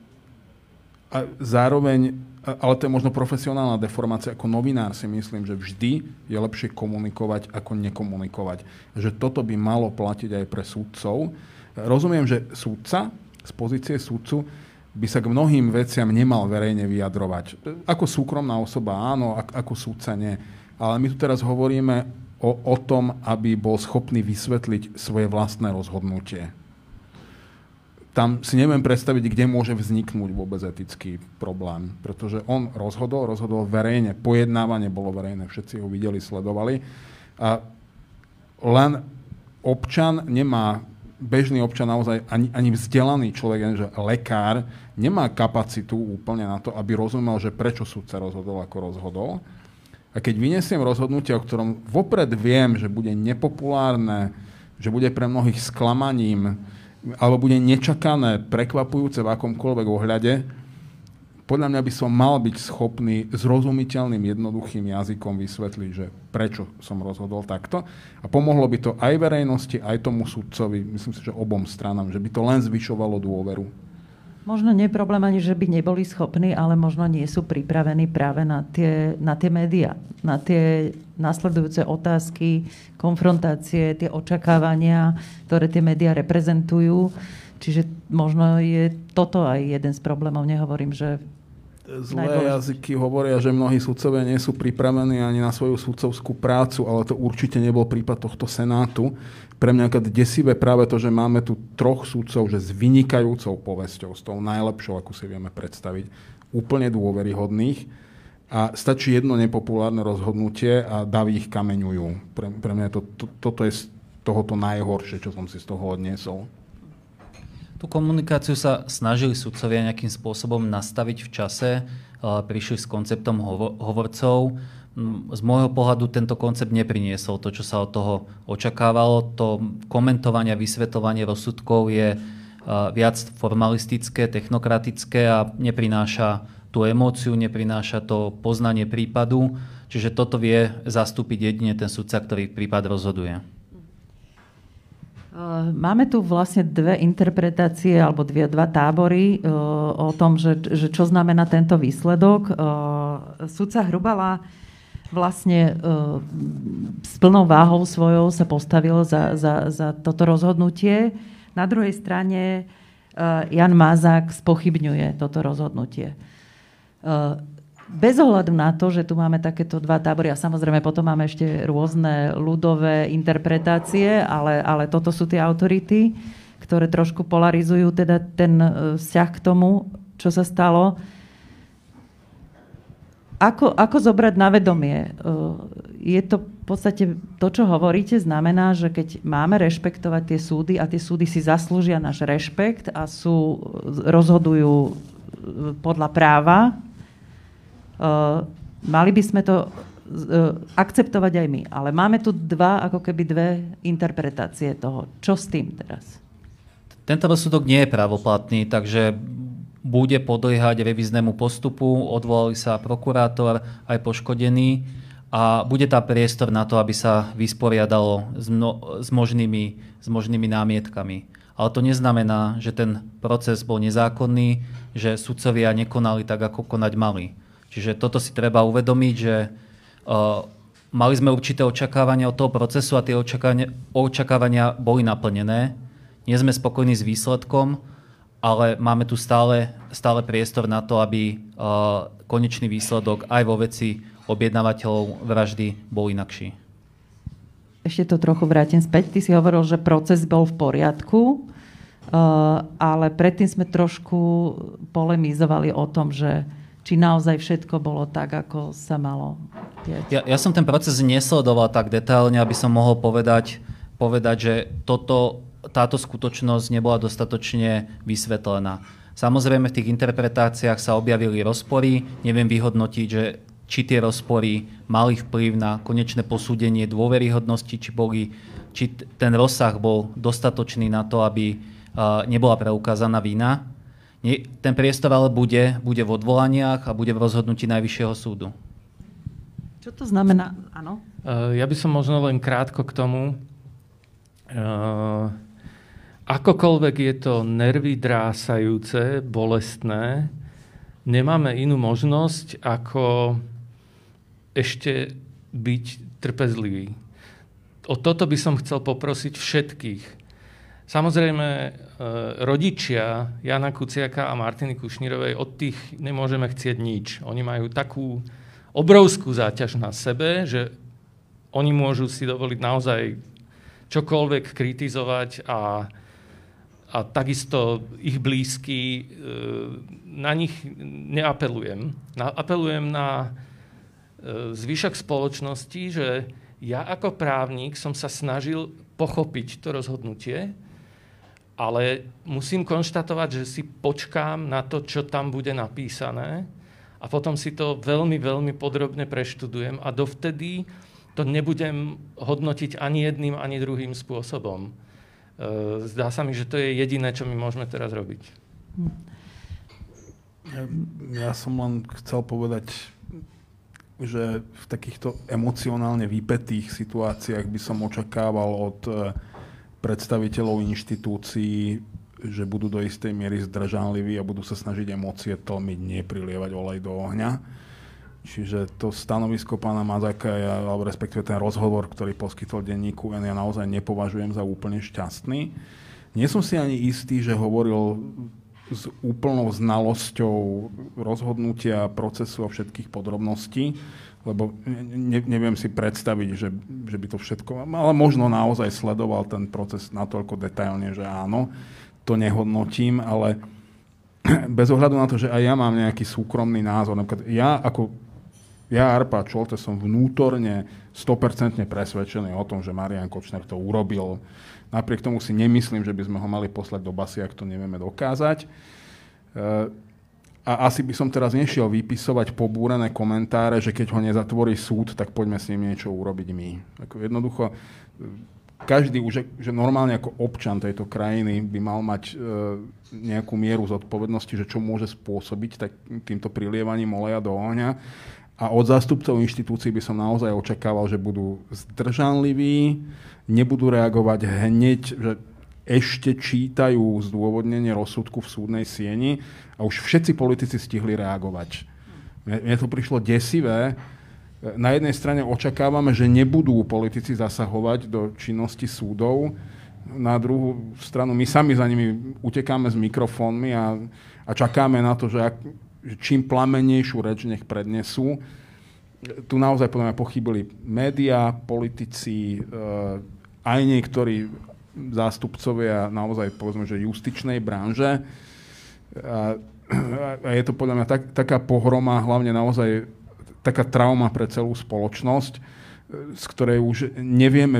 a zároveň, ale to je možno profesionálna deformácia, ako novinár si myslím, že vždy je lepšie komunikovať, ako nekomunikovať. Že toto by malo platiť aj pre súdcov, Rozumiem, že súdca z pozície súdcu by sa k mnohým veciam nemal verejne vyjadrovať. Ako súkromná osoba áno, ako súdca nie. Ale my tu teraz hovoríme o, o tom, aby bol schopný vysvetliť svoje vlastné rozhodnutie. Tam si neviem predstaviť, kde môže vzniknúť vôbec etický problém. Pretože on rozhodol, rozhodol verejne, pojednávanie bolo verejné, všetci ho videli, sledovali. A len občan nemá bežný občan, naozaj ani, ani vzdelaný človek, že lekár, nemá kapacitu úplne na to, aby rozumel, že prečo súdca rozhodol, ako rozhodol. A keď vyniesiem rozhodnutie, o ktorom vopred viem, že bude nepopulárne, že bude pre mnohých sklamaním, alebo bude nečakané, prekvapujúce v akomkoľvek ohľade, podľa mňa by som mal byť schopný zrozumiteľným, jednoduchým jazykom vysvetliť, že prečo som rozhodol takto. A pomohlo by to aj verejnosti, aj tomu sudcovi, myslím si, že obom stranám, že by to len zvyšovalo dôveru. Možno nie je problém ani, že by neboli schopní, ale možno nie sú pripravení práve na tie, na tie médiá, na tie nasledujúce otázky, konfrontácie, tie očakávania, ktoré tie médiá reprezentujú. Čiže možno je toto aj jeden z problémov. Nehovorím, že Zlé jazyky hovoria, že mnohí sudcovia nie sú pripravení ani na svoju sudcovskú prácu, ale to určite nebol prípad tohto Senátu. Pre mňa je desivé práve to, že máme tu troch sudcov, že s vynikajúcou povesťou, s tou najlepšou, akú si vieme predstaviť, úplne dôveryhodných. A stačí jedno nepopulárne rozhodnutie a davy ich kameňujú. Pre, pre mňa to, to, toto je z tohoto najhoršie, čo som si z toho odniesol. Tú komunikáciu sa snažili sudcovia nejakým spôsobom nastaviť v čase, prišli s konceptom hovorcov. Mm, z môjho pohľadu tento koncept nepriniesol to, čo sa od toho očakávalo. To komentovanie a vysvetovanie rozsudkov je viac formalistické, technokratické a neprináša tú emóciu, neprináša to poznanie prípadu. Čiže toto vie zastúpiť jedine ten sudca, ktorý prípad rozhoduje. Eh, máme tu vlastne dve interpretácie alebo dve, dva tábory eh, o tom, že, že čo znamená tento výsledok. Eh, sudca Hrubala vlastne s plnou váhou svojou sa postavil za, za, za toto rozhodnutie. Na druhej strane Jan Mázák spochybňuje toto rozhodnutie. Bez ohľadu na to, že tu máme takéto dva tábory a samozrejme potom máme ešte rôzne ľudové interpretácie, ale, ale toto sú tie autority, ktoré trošku polarizujú teda ten e, vzťah k tomu, čo sa stalo. Ako, ako zobrať na vedomie? E, je to v podstate to, čo hovoríte, znamená, že keď máme rešpektovať tie súdy a tie súdy si zaslúžia náš rešpekt a sú, rozhodujú podľa práva, mali by sme to uh, akceptovať aj my. Ale máme tu dva, ako keby dve interpretácie toho. Čo s tým teraz? Tento rozsudok nie je pravoplatný, takže bude podliehať reviznému postupu, odvolali sa prokurátor aj poškodený a bude tá priestor na to, aby sa vysporiadalo s, mno, s, možnými, s možnými námietkami. Ale to neznamená, že ten proces bol nezákonný, že sudcovia nekonali tak, ako konať mali. Čiže toto si treba uvedomiť, že uh, mali sme určité očakávania od toho procesu a tie očakávania, očakávania boli naplnené. Nie sme spokojní s výsledkom, ale máme tu stále, stále priestor na to, aby uh, konečný výsledok aj vo veci objednávateľov vraždy bol inakší. Ešte to trochu vrátim späť. Ty si hovoril, že proces bol v poriadku, uh, ale predtým sme trošku polemizovali o tom, že či naozaj všetko bolo tak, ako sa malo Ja, ja som ten proces nesledoval tak detailne, aby som mohol povedať, povedať že toto, táto skutočnosť nebola dostatočne vysvetlená. Samozrejme v tých interpretáciách sa objavili rozpory. Neviem vyhodnotiť, že či tie rozpory mali vplyv na konečné posúdenie dôveryhodnosti, či, boli, či ten rozsah bol dostatočný na to, aby nebola preukázaná vína. Ten priestor ale bude, bude v odvolaniach a bude v rozhodnutí Najvyššieho súdu. Čo to znamená? Áno? Uh, ja by som možno len krátko k tomu. Uh, akokoľvek je to nervy drásajúce, bolestné, nemáme inú možnosť, ako ešte byť trpezlivý. O toto by som chcel poprosiť všetkých. Samozrejme, E, rodičia Jana Kuciaka a Martiny Kušnírovej od tých nemôžeme chcieť nič. Oni majú takú obrovskú záťaž na sebe, že oni môžu si dovoliť naozaj čokoľvek kritizovať a, a takisto ich blízky, e, na nich neapelujem. Apelujem na e, zvyšok spoločnosti, že ja ako právnik som sa snažil pochopiť to rozhodnutie, ale musím konštatovať, že si počkám na to, čo tam bude napísané a potom si to veľmi, veľmi podrobne preštudujem a dovtedy to nebudem hodnotiť ani jedným, ani druhým spôsobom. E, zdá sa mi, že to je jediné, čo my môžeme teraz robiť. Ja som len chcel povedať, že v takýchto emocionálne vypetých situáciách by som očakával od predstaviteľov inštitúcií, že budú do istej miery zdržanliví a budú sa snažiť emócie tlmiť, nie prilievať olej do ohňa. Čiže to stanovisko pána Mazaka, ja, alebo respektíve ten rozhovor, ktorý poskytol denníku N, ja naozaj nepovažujem za úplne šťastný. Nie som si ani istý, že hovoril s úplnou znalosťou rozhodnutia, procesu a všetkých podrobností lebo ne, neviem si predstaviť, že, že by to všetko, ale možno naozaj sledoval ten proces natoľko detailne, že áno, to nehodnotím, ale bez ohľadu na to, že aj ja mám nejaký súkromný názor, napríklad ja ako ja, Arpa Čolte, som vnútorne 100% presvedčený o tom, že Marian Kočner to urobil. Napriek tomu si nemyslím, že by sme ho mali poslať do basy, ak to nevieme dokázať. E, a asi by som teraz nešiel vypisovať pobúrené komentáre, že keď ho nezatvorí súd, tak poďme s ním niečo urobiť my. Ako jednoducho, každý už, že normálne ako občan tejto krajiny by mal mať e, nejakú mieru zodpovednosti, že čo môže spôsobiť tak, týmto prilievaním oleja do ohňa. A od zástupcov inštitúcií by som naozaj očakával, že budú zdržanliví, nebudú reagovať hneď, že ešte čítajú zdôvodnenie rozsudku v súdnej sieni a už všetci politici stihli reagovať. Mne to prišlo desivé. Na jednej strane očakávame, že nebudú politici zasahovať do činnosti súdov, na druhú stranu my sami za nimi utekáme s mikrofónmi a, a čakáme na to, že ak, čím plamenejšiu reč nech prednesú. Tu naozaj podľa mňa pochybili médiá, politici, e, aj niektorí zástupcovia naozaj povedzme, že justičnej branže. A, a je to podľa mňa tak, taká pohroma, hlavne naozaj taká trauma pre celú spoločnosť, z ktorej už nevieme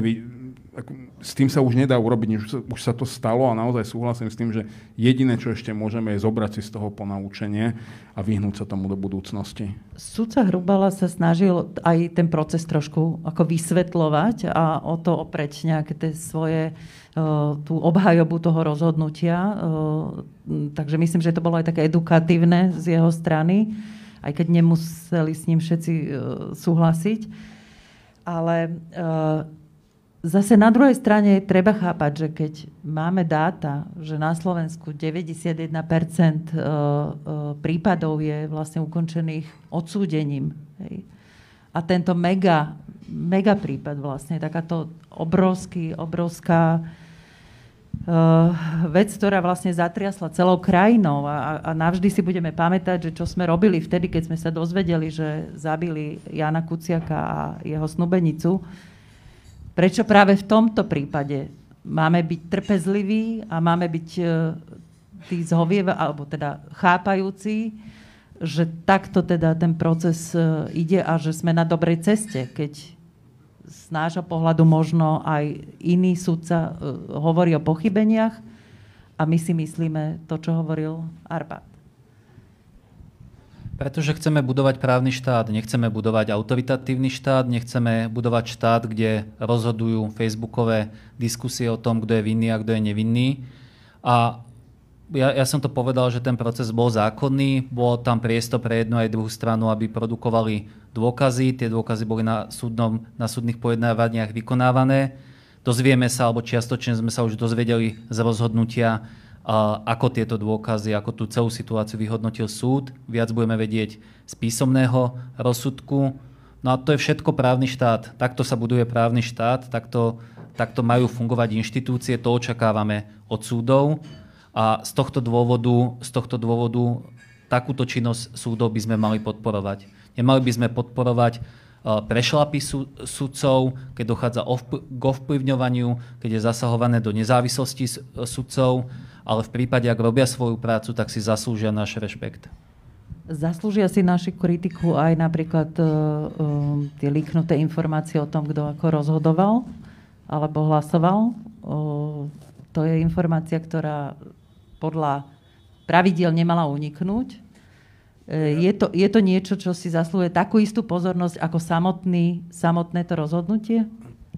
s tým sa už nedá urobiť, už už sa to stalo a naozaj súhlasím s tým, že jediné, čo ešte môžeme, je zobrať si z toho ponaučenie a vyhnúť sa tomu do budúcnosti. Sudca Hrubala sa snažil aj ten proces trošku ako vysvetľovať a o to opreť nejaké tie svoje tú obhajobu toho rozhodnutia. Takže myslím, že to bolo aj také edukatívne z jeho strany, aj keď nemuseli s ním všetci súhlasiť. Ale Zase na druhej strane treba chápať, že keď máme dáta, že na Slovensku 91% e, e, prípadov je vlastne ukončených odsúdením. Hej. A tento mega, mega prípad vlastne, takáto obrovský, obrovská uh, vec, ktorá vlastne zatriasla celou krajinou a, a navždy si budeme pamätať, že čo sme robili vtedy, keď sme sa dozvedeli, že zabili Jana Kuciaka a jeho snubenicu, Prečo práve v tomto prípade máme byť trpezliví a máme byť e, tí zhovieva, alebo teda chápajúci, že takto teda ten proces e, ide a že sme na dobrej ceste, keď z nášho pohľadu možno aj iný sudca e, hovorí o pochybeniach a my si myslíme to, čo hovoril Arpad. Pretože chceme budovať právny štát, nechceme budovať autoritatívny štát, nechceme budovať štát, kde rozhodujú facebookové diskusie o tom, kto je vinný a kto je nevinný. A ja, ja som to povedal, že ten proces bol zákonný, bol tam priestor pre jednu aj druhú stranu, aby produkovali dôkazy. Tie dôkazy boli na, súdnom, na súdnych pojednávaniach vykonávané. Dozvieme sa, alebo čiastočne sme sa už dozvedeli z rozhodnutia ako tieto dôkazy, ako tú celú situáciu vyhodnotil súd. Viac budeme vedieť z písomného rozsudku. No a to je všetko právny štát. Takto sa buduje právny štát, takto, takto majú fungovať inštitúcie, to očakávame od súdov. A z tohto dôvodu, z tohto dôvodu takúto činnosť súdov by sme mali podporovať. Nemali by sme podporovať prešlapy sudcov, keď dochádza k ovplyvňovaniu, keď je zasahované do nezávislosti sudcov ale v prípade, ak robia svoju prácu, tak si zaslúžia náš rešpekt. Zaslúžia si naši kritiku aj napríklad uh, uh, tie líknuté informácie o tom, kto ako rozhodoval alebo hlasoval. Uh, to je informácia, ktorá podľa pravidiel nemala uniknúť. Uh, je to, je to niečo, čo si zaslúhuje takú istú pozornosť ako samotný, samotné to rozhodnutie?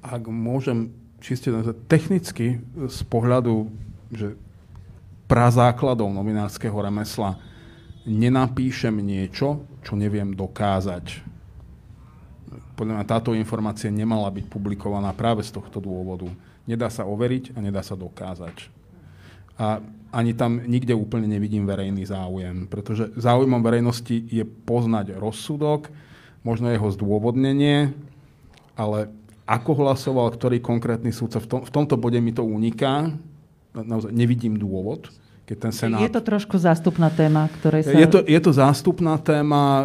Ak môžem čiste technicky z pohľadu, že prazákladov novinárskeho remesla nenapíšem niečo, čo neviem dokázať. Podľa mňa táto informácia nemala byť publikovaná práve z tohto dôvodu. Nedá sa overiť a nedá sa dokázať. A ani tam nikde úplne nevidím verejný záujem, pretože záujmom verejnosti je poznať rozsudok, možno jeho zdôvodnenie, ale ako hlasoval ktorý konkrétny súdca, v, tom, v tomto bode mi to uniká, naozaj nevidím dôvod keď ten Senát... Je to trošku zástupná téma, ktorej sa... Je to, je to zástupná téma.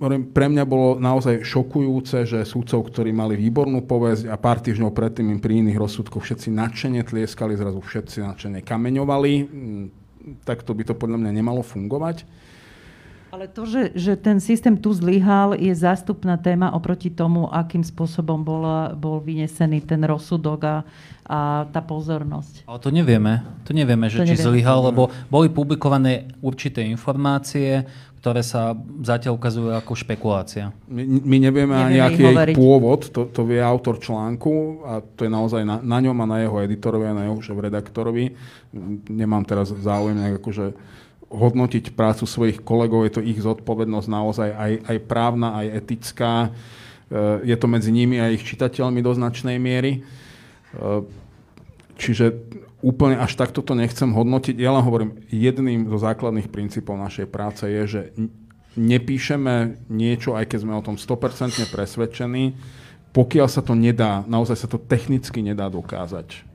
E, pre mňa bolo naozaj šokujúce, že súdcov, ktorí mali výbornú povesť a pár týždňov predtým im pri iných rozsudkoch všetci nadšene tlieskali, zrazu všetci nadšene kameňovali. Mm, tak to by to podľa mňa nemalo fungovať. Ale to, že, že ten systém tu zlyhal, je zástupná téma oproti tomu, akým spôsobom bol, bol vynesený ten rozsudok a, a tá pozornosť. Ale to nevieme. To nevieme, že to či nevieme. zlyhal, lebo boli publikované určité informácie, ktoré sa zatiaľ ukazujú ako špekulácia. My, my nevieme, ani aký je pôvod, to, to vie autor článku a to je naozaj na, na ňom a na jeho editorovi a na jeho redaktorovi. Nemám teraz záujem nejak akože hodnotiť prácu svojich kolegov, je to ich zodpovednosť naozaj aj, aj právna, aj etická. E, je to medzi nimi a ich čitateľmi do značnej miery. E, čiže úplne až takto to nechcem hodnotiť. Ja len hovorím, jedným zo základných princípov našej práce je, že nepíšeme niečo, aj keď sme o tom 100% presvedčení, pokiaľ sa to nedá, naozaj sa to technicky nedá dokázať.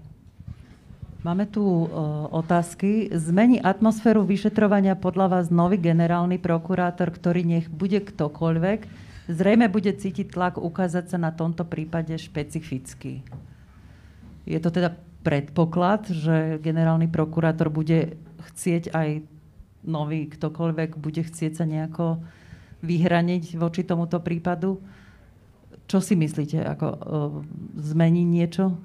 Máme tu uh, otázky. Zmení atmosféru vyšetrovania podľa vás nový generálny prokurátor, ktorý nech bude ktokoľvek, zrejme bude cítiť tlak ukázať sa na tomto prípade špecificky. Je to teda predpoklad, že generálny prokurátor bude chcieť aj nový ktokoľvek, bude chcieť sa nejako vyhraniť voči tomuto prípadu. Čo si myslíte? Ako, uh, zmení niečo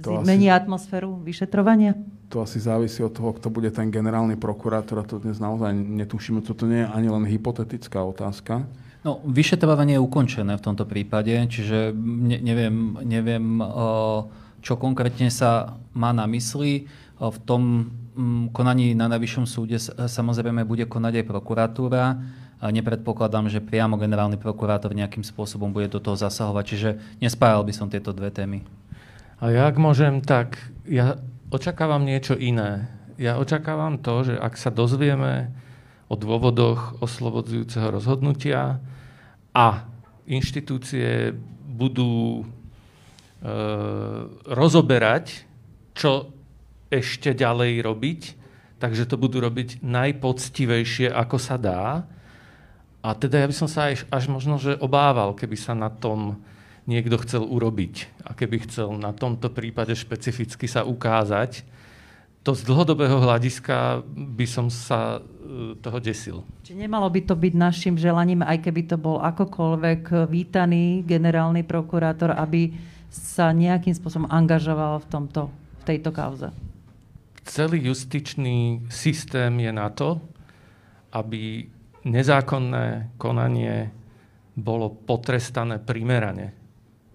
to Zmení asi, atmosféru vyšetrovania? To asi závisí od toho, kto bude ten generálny prokurátor a to dnes naozaj netušíme, toto nie je ani len hypotetická otázka. No, vyšetrovanie je ukončené v tomto prípade, čiže ne, neviem, neviem, čo konkrétne sa má na mysli. V tom konaní na Najvyššom súde samozrejme bude konať aj prokuratúra. Nepredpokladám, že priamo generálny prokurátor nejakým spôsobom bude do toho zasahovať, čiže nespájal by som tieto dve témy. A ja, ak môžem, tak ja očakávam niečo iné. Ja očakávam to, že ak sa dozvieme o dôvodoch oslobodzujúceho rozhodnutia a inštitúcie budú e, rozoberať, čo ešte ďalej robiť, takže to budú robiť najpoctivejšie, ako sa dá. A teda ja by som sa až, až možno, že obával, keby sa na tom niekto chcel urobiť a keby chcel na tomto prípade špecificky sa ukázať, to z dlhodobého hľadiska by som sa e, toho desil. Či nemalo by to byť našim želaním, aj keby to bol akokoľvek vítaný generálny prokurátor, aby sa nejakým spôsobom angažoval v, tomto, v tejto kauze? Celý justičný systém je na to, aby nezákonné konanie bolo potrestané primerane.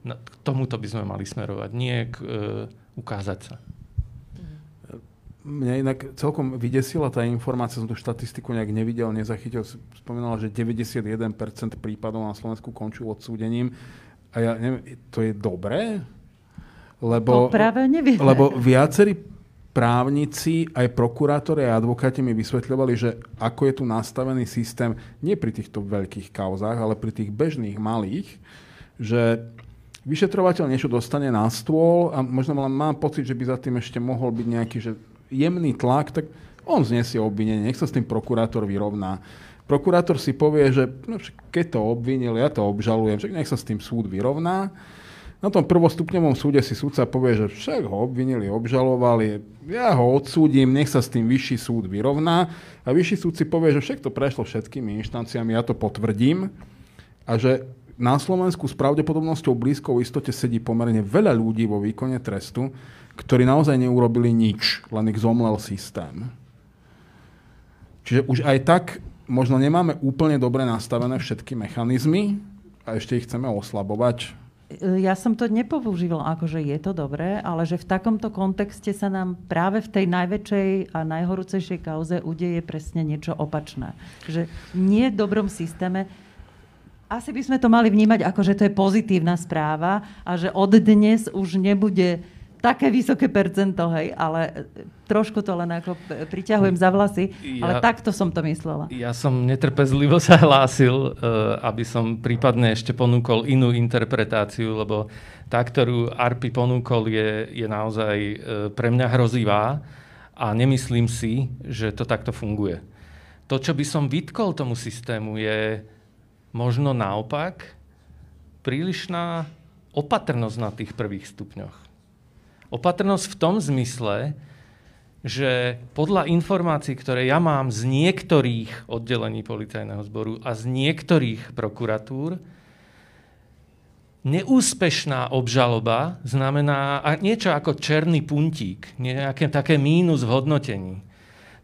K tomuto by sme mali smerovať, nie k e, ukázať sa. Mňa inak celkom vydesila tá informácia, som tú štatistiku nejak nevidel, nezachytil. Spomínala, že 91% prípadov na Slovensku končilo odsúdením. A ja neviem, to je dobré? Lebo, to práve neviem. Lebo viacerí právnici, aj prokurátori a advokáti mi vysvetľovali, že ako je tu nastavený systém, nie pri týchto veľkých kauzách, ale pri tých bežných malých, že vyšetrovateľ niečo dostane na stôl a možno mám pocit, že by za tým ešte mohol byť nejaký že jemný tlak, tak on znesie obvinenie, nech sa s tým prokurátor vyrovná. Prokurátor si povie, že no, keď to obvinil, ja to obžalujem, však nech sa s tým súd vyrovná. Na tom prvostupňovom súde si súdca povie, že však ho obvinili, obžalovali, ja ho odsúdim, nech sa s tým vyšší súd vyrovná. A vyšší súd si povie, že však to prešlo všetkými inštanciami, ja to potvrdím. A že na Slovensku s pravdepodobnosťou blízkou istote sedí pomerne veľa ľudí vo výkone trestu, ktorí naozaj neurobili nič, len ich zomlel systém. Čiže už aj tak možno nemáme úplne dobre nastavené všetky mechanizmy a ešte ich chceme oslabovať. Ja som to nepoužívala ako, je to dobré, ale že v takomto kontexte sa nám práve v tej najväčšej a najhorúcejšej kauze udeje presne niečo opačné. Že nie v dobrom systéme asi by sme to mali vnímať ako, že to je pozitívna správa a že od dnes už nebude také vysoké percento, hej, ale trošku to len ako priťahujem za vlasy, ja, ale takto som to myslela. Ja som netrpezlivo sa hlásil, eh, aby som prípadne ešte ponúkol inú interpretáciu, lebo tá, ktorú Arpi ponúkol, je, je naozaj pre mňa hrozivá a nemyslím si, že to takto funguje. To, čo by som vytkol tomu systému, je možno naopak prílišná opatrnosť na tých prvých stupňoch. Opatrnosť v tom zmysle, že podľa informácií, ktoré ja mám z niektorých oddelení policajného zboru a z niektorých prokuratúr, neúspešná obžaloba znamená niečo ako černý puntík, nejaké také mínus v hodnotení.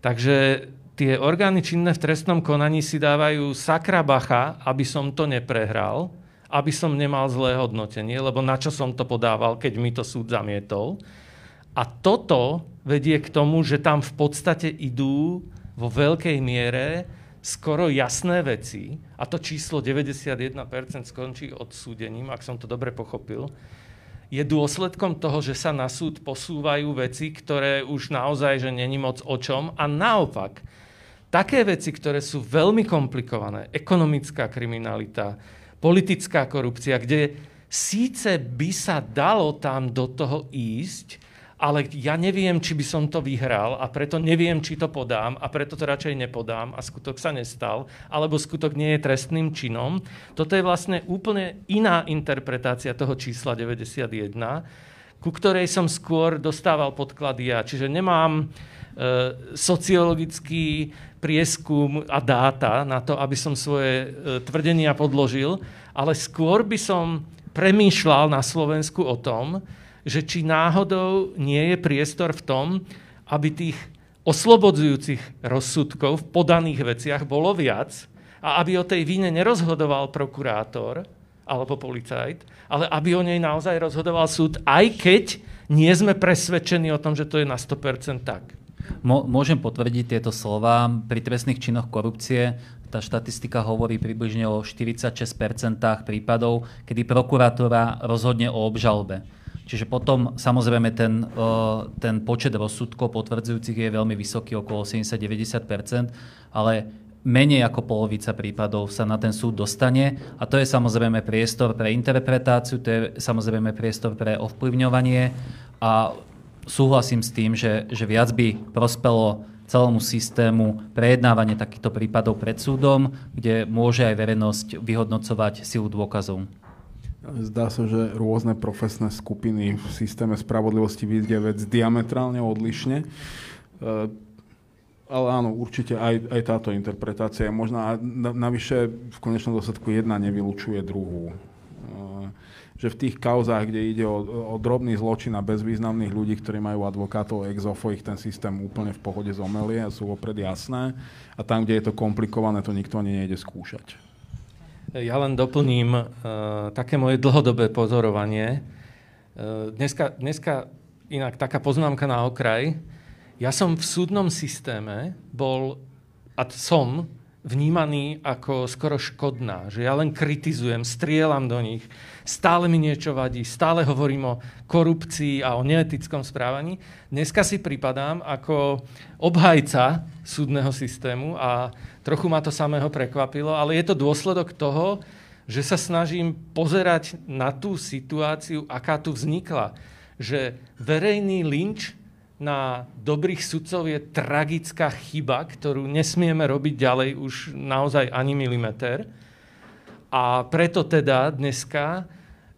Takže tie orgány činné v trestnom konaní si dávajú sakra bacha, aby som to neprehral, aby som nemal zlé hodnotenie, lebo na čo som to podával, keď mi to súd zamietol. A toto vedie k tomu, že tam v podstate idú vo veľkej miere skoro jasné veci, a to číslo 91% skončí odsúdením, ak som to dobre pochopil, je dôsledkom toho, že sa na súd posúvajú veci, ktoré už naozaj, že není moc o čom. A naopak, také veci, ktoré sú veľmi komplikované, ekonomická kriminalita, politická korupcia, kde síce by sa dalo tam do toho ísť, ale ja neviem, či by som to vyhral a preto neviem, či to podám a preto to radšej nepodám a skutok sa nestal, alebo skutok nie je trestným činom. Toto je vlastne úplne iná interpretácia toho čísla 91, ku ktorej som skôr dostával podklady ja. Čiže nemám e, sociologický prieskum a dáta na to, aby som svoje e, tvrdenia podložil, ale skôr by som premýšľal na Slovensku o tom, že či náhodou nie je priestor v tom, aby tých oslobodzujúcich rozsudkov v podaných veciach bolo viac a aby o tej vine nerozhodoval prokurátor alebo policajt, ale aby o nej naozaj rozhodoval súd, aj keď nie sme presvedčení o tom, že to je na 100% tak. Môžem potvrdiť tieto slova. Pri trestných činoch korupcie tá štatistika hovorí približne o 46% prípadov, kedy prokurátora rozhodne o obžalbe. Čiže potom samozrejme ten, ten počet rozsudkov potvrdzujúcich je veľmi vysoký, okolo 80-90%, ale menej ako polovica prípadov sa na ten súd dostane a to je samozrejme priestor pre interpretáciu, to je samozrejme priestor pre ovplyvňovanie a súhlasím s tým, že, že viac by prospelo celému systému prejednávanie takýchto prípadov pred súdom, kde môže aj verejnosť vyhodnocovať silu dôkazov. Zdá sa, že rôzne profesné skupiny v systéme spravodlivosti vidia vec diametrálne odlišne. E, ale áno, určite aj, aj táto interpretácia je možná. Navyše v konečnom dôsledku jedna nevylučuje druhú. Že v tých kauzách, kde ide o, o drobný zločin a bezvýznamných ľudí, ktorí majú advokátov ex ofo, ich ten systém úplne v pohode zomelie a sú opred jasné. A tam, kde je to komplikované, to nikto ani nejde skúšať. Ja len doplním uh, také moje dlhodobé pozorovanie. Uh, dneska, dneska inak taká poznámka na okraj. Ja som v súdnom systéme bol a som vnímaný ako skoro škodná, že ja len kritizujem, strieľam do nich, stále mi niečo vadí, stále hovorím o korupcii a o neetickom správaní. Dneska si pripadám ako obhajca súdneho systému a trochu ma to samého prekvapilo, ale je to dôsledok toho, že sa snažím pozerať na tú situáciu, aká tu vznikla. Že verejný lynč na dobrých sudcov je tragická chyba, ktorú nesmieme robiť ďalej už naozaj ani milimeter. A preto teda dneska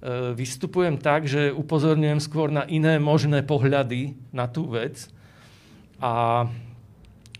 e, vystupujem tak, že upozorňujem skôr na iné možné pohľady na tú vec. A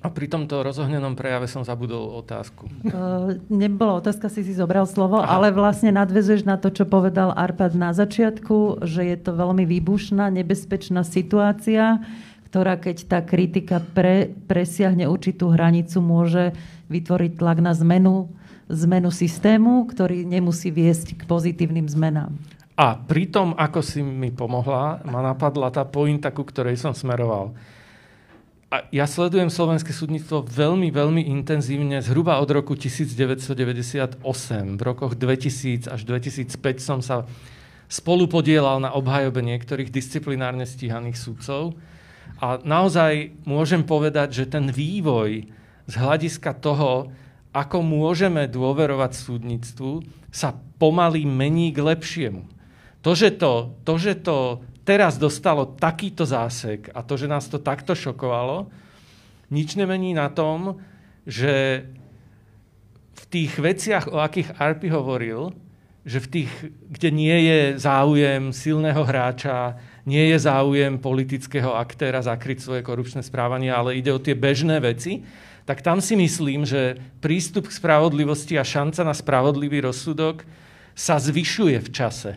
a pri tomto rozohnenom prejave som zabudol otázku. Uh, nebola otázka, si si zobral slovo, Aha. ale vlastne nadvezuješ na to, čo povedal Arpad na začiatku, že je to veľmi výbušná, nebezpečná situácia, ktorá keď tá kritika pre, presiahne určitú hranicu, môže vytvoriť tlak na zmenu, zmenu systému, ktorý nemusí viesť k pozitívnym zmenám. A pri tom, ako si mi pomohla, ma napadla tá pointa, ku ktorej som smeroval. A ja sledujem slovenské súdnictvo veľmi, veľmi intenzívne, zhruba od roku 1998. V rokoch 2000 až 2005 som sa spolupodielal na obhajobe niektorých disciplinárne stíhaných súdcov. A naozaj môžem povedať, že ten vývoj z hľadiska toho, ako môžeme dôverovať súdnictvu, sa pomaly mení k lepšiemu. To, že to, to, že to teraz dostalo takýto zásek a to, že nás to takto šokovalo, nič nemení na tom, že v tých veciach, o akých Arpi hovoril, že v tých, kde nie je záujem silného hráča, nie je záujem politického aktéra zakryť svoje korupčné správanie, ale ide o tie bežné veci, tak tam si myslím, že prístup k spravodlivosti a šanca na spravodlivý rozsudok sa zvyšuje v čase.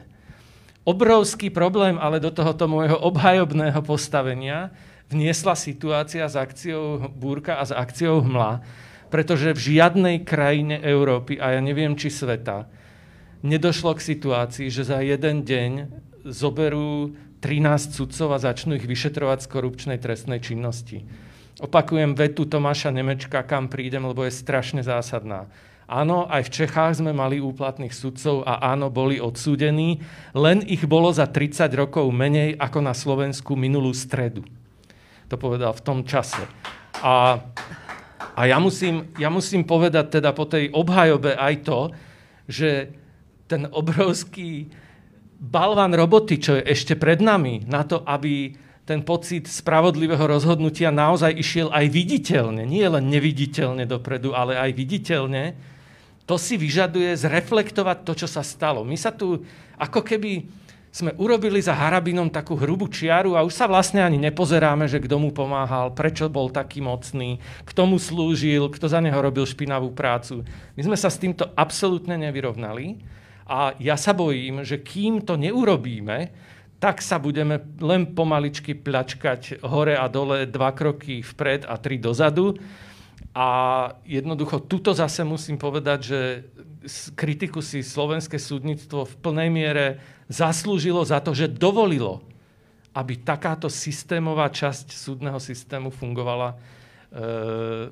Obrovský problém ale do tohoto môjho obhajobného postavenia vniesla situácia s akciou Búrka a s akciou Hmla, pretože v žiadnej krajine Európy, a ja neviem či sveta, nedošlo k situácii, že za jeden deň zoberú 13 sudcov a začnú ich vyšetrovať z korupčnej trestnej činnosti. Opakujem vetu Tomáša Nemečka, kam prídem, lebo je strašne zásadná. Áno, aj v Čechách sme mali úplatných sudcov a áno, boli odsúdení, len ich bolo za 30 rokov menej ako na Slovensku minulú stredu. To povedal v tom čase. A, a ja, musím, ja musím povedať teda po tej obhajobe aj to, že ten obrovský balvan roboty, čo je ešte pred nami, na to, aby ten pocit spravodlivého rozhodnutia naozaj išiel aj viditeľne, nie len neviditeľne dopredu, ale aj viditeľne, to si vyžaduje zreflektovať to, čo sa stalo. My sa tu ako keby sme urobili za Harabinom takú hrubú čiaru a už sa vlastne ani nepozeráme, že kto mu pomáhal, prečo bol taký mocný, kto mu slúžil, kto za neho robil špinavú prácu. My sme sa s týmto absolútne nevyrovnali a ja sa bojím, že kým to neurobíme, tak sa budeme len pomaličky plačkať hore a dole dva kroky vpred a tri dozadu. A jednoducho tuto zase musím povedať, že kritiku si slovenské súdnictvo v plnej miere zaslúžilo za to, že dovolilo, aby takáto systémová časť súdneho systému fungovala e,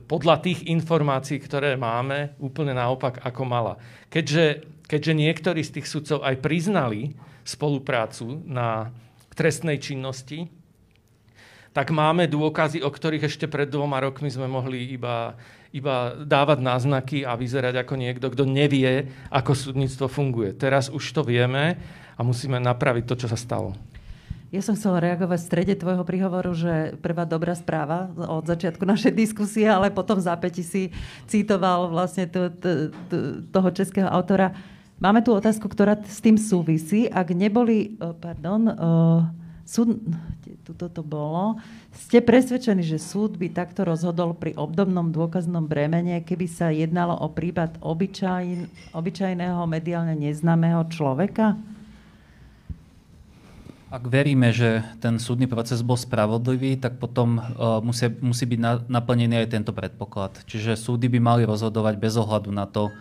podľa tých informácií, ktoré máme, úplne naopak, ako mala. Keďže, keďže niektorí z tých sudcov aj priznali, spoluprácu na trestnej činnosti, tak máme dôkazy, o ktorých ešte pred dvoma rokmi sme mohli iba, iba dávať náznaky a vyzerať ako niekto, kto nevie, ako súdnictvo funguje. Teraz už to vieme a musíme napraviť to, čo sa stalo. Ja som chcela reagovať v strede tvojho príhovoru, že prvá dobrá správa od začiatku našej diskusie, ale potom zápäti si citoval vlastne to, to, to, toho českého autora. Máme tu otázku, ktorá s tým súvisí. Ak neboli, e, pardon, uh, súd, tuto to bolo, ste presvedčení, že súd by takto rozhodol pri obdobnom dôkaznom bremene, keby sa jednalo o prípad obyčaj, obyčajného mediálne neznámeho človeka? Ak veríme, že ten súdny proces bol spravodlivý, tak potom uh, musí, musí byť na, naplnený aj tento predpoklad. Čiže súdy by mali rozhodovať bez ohľadu na to,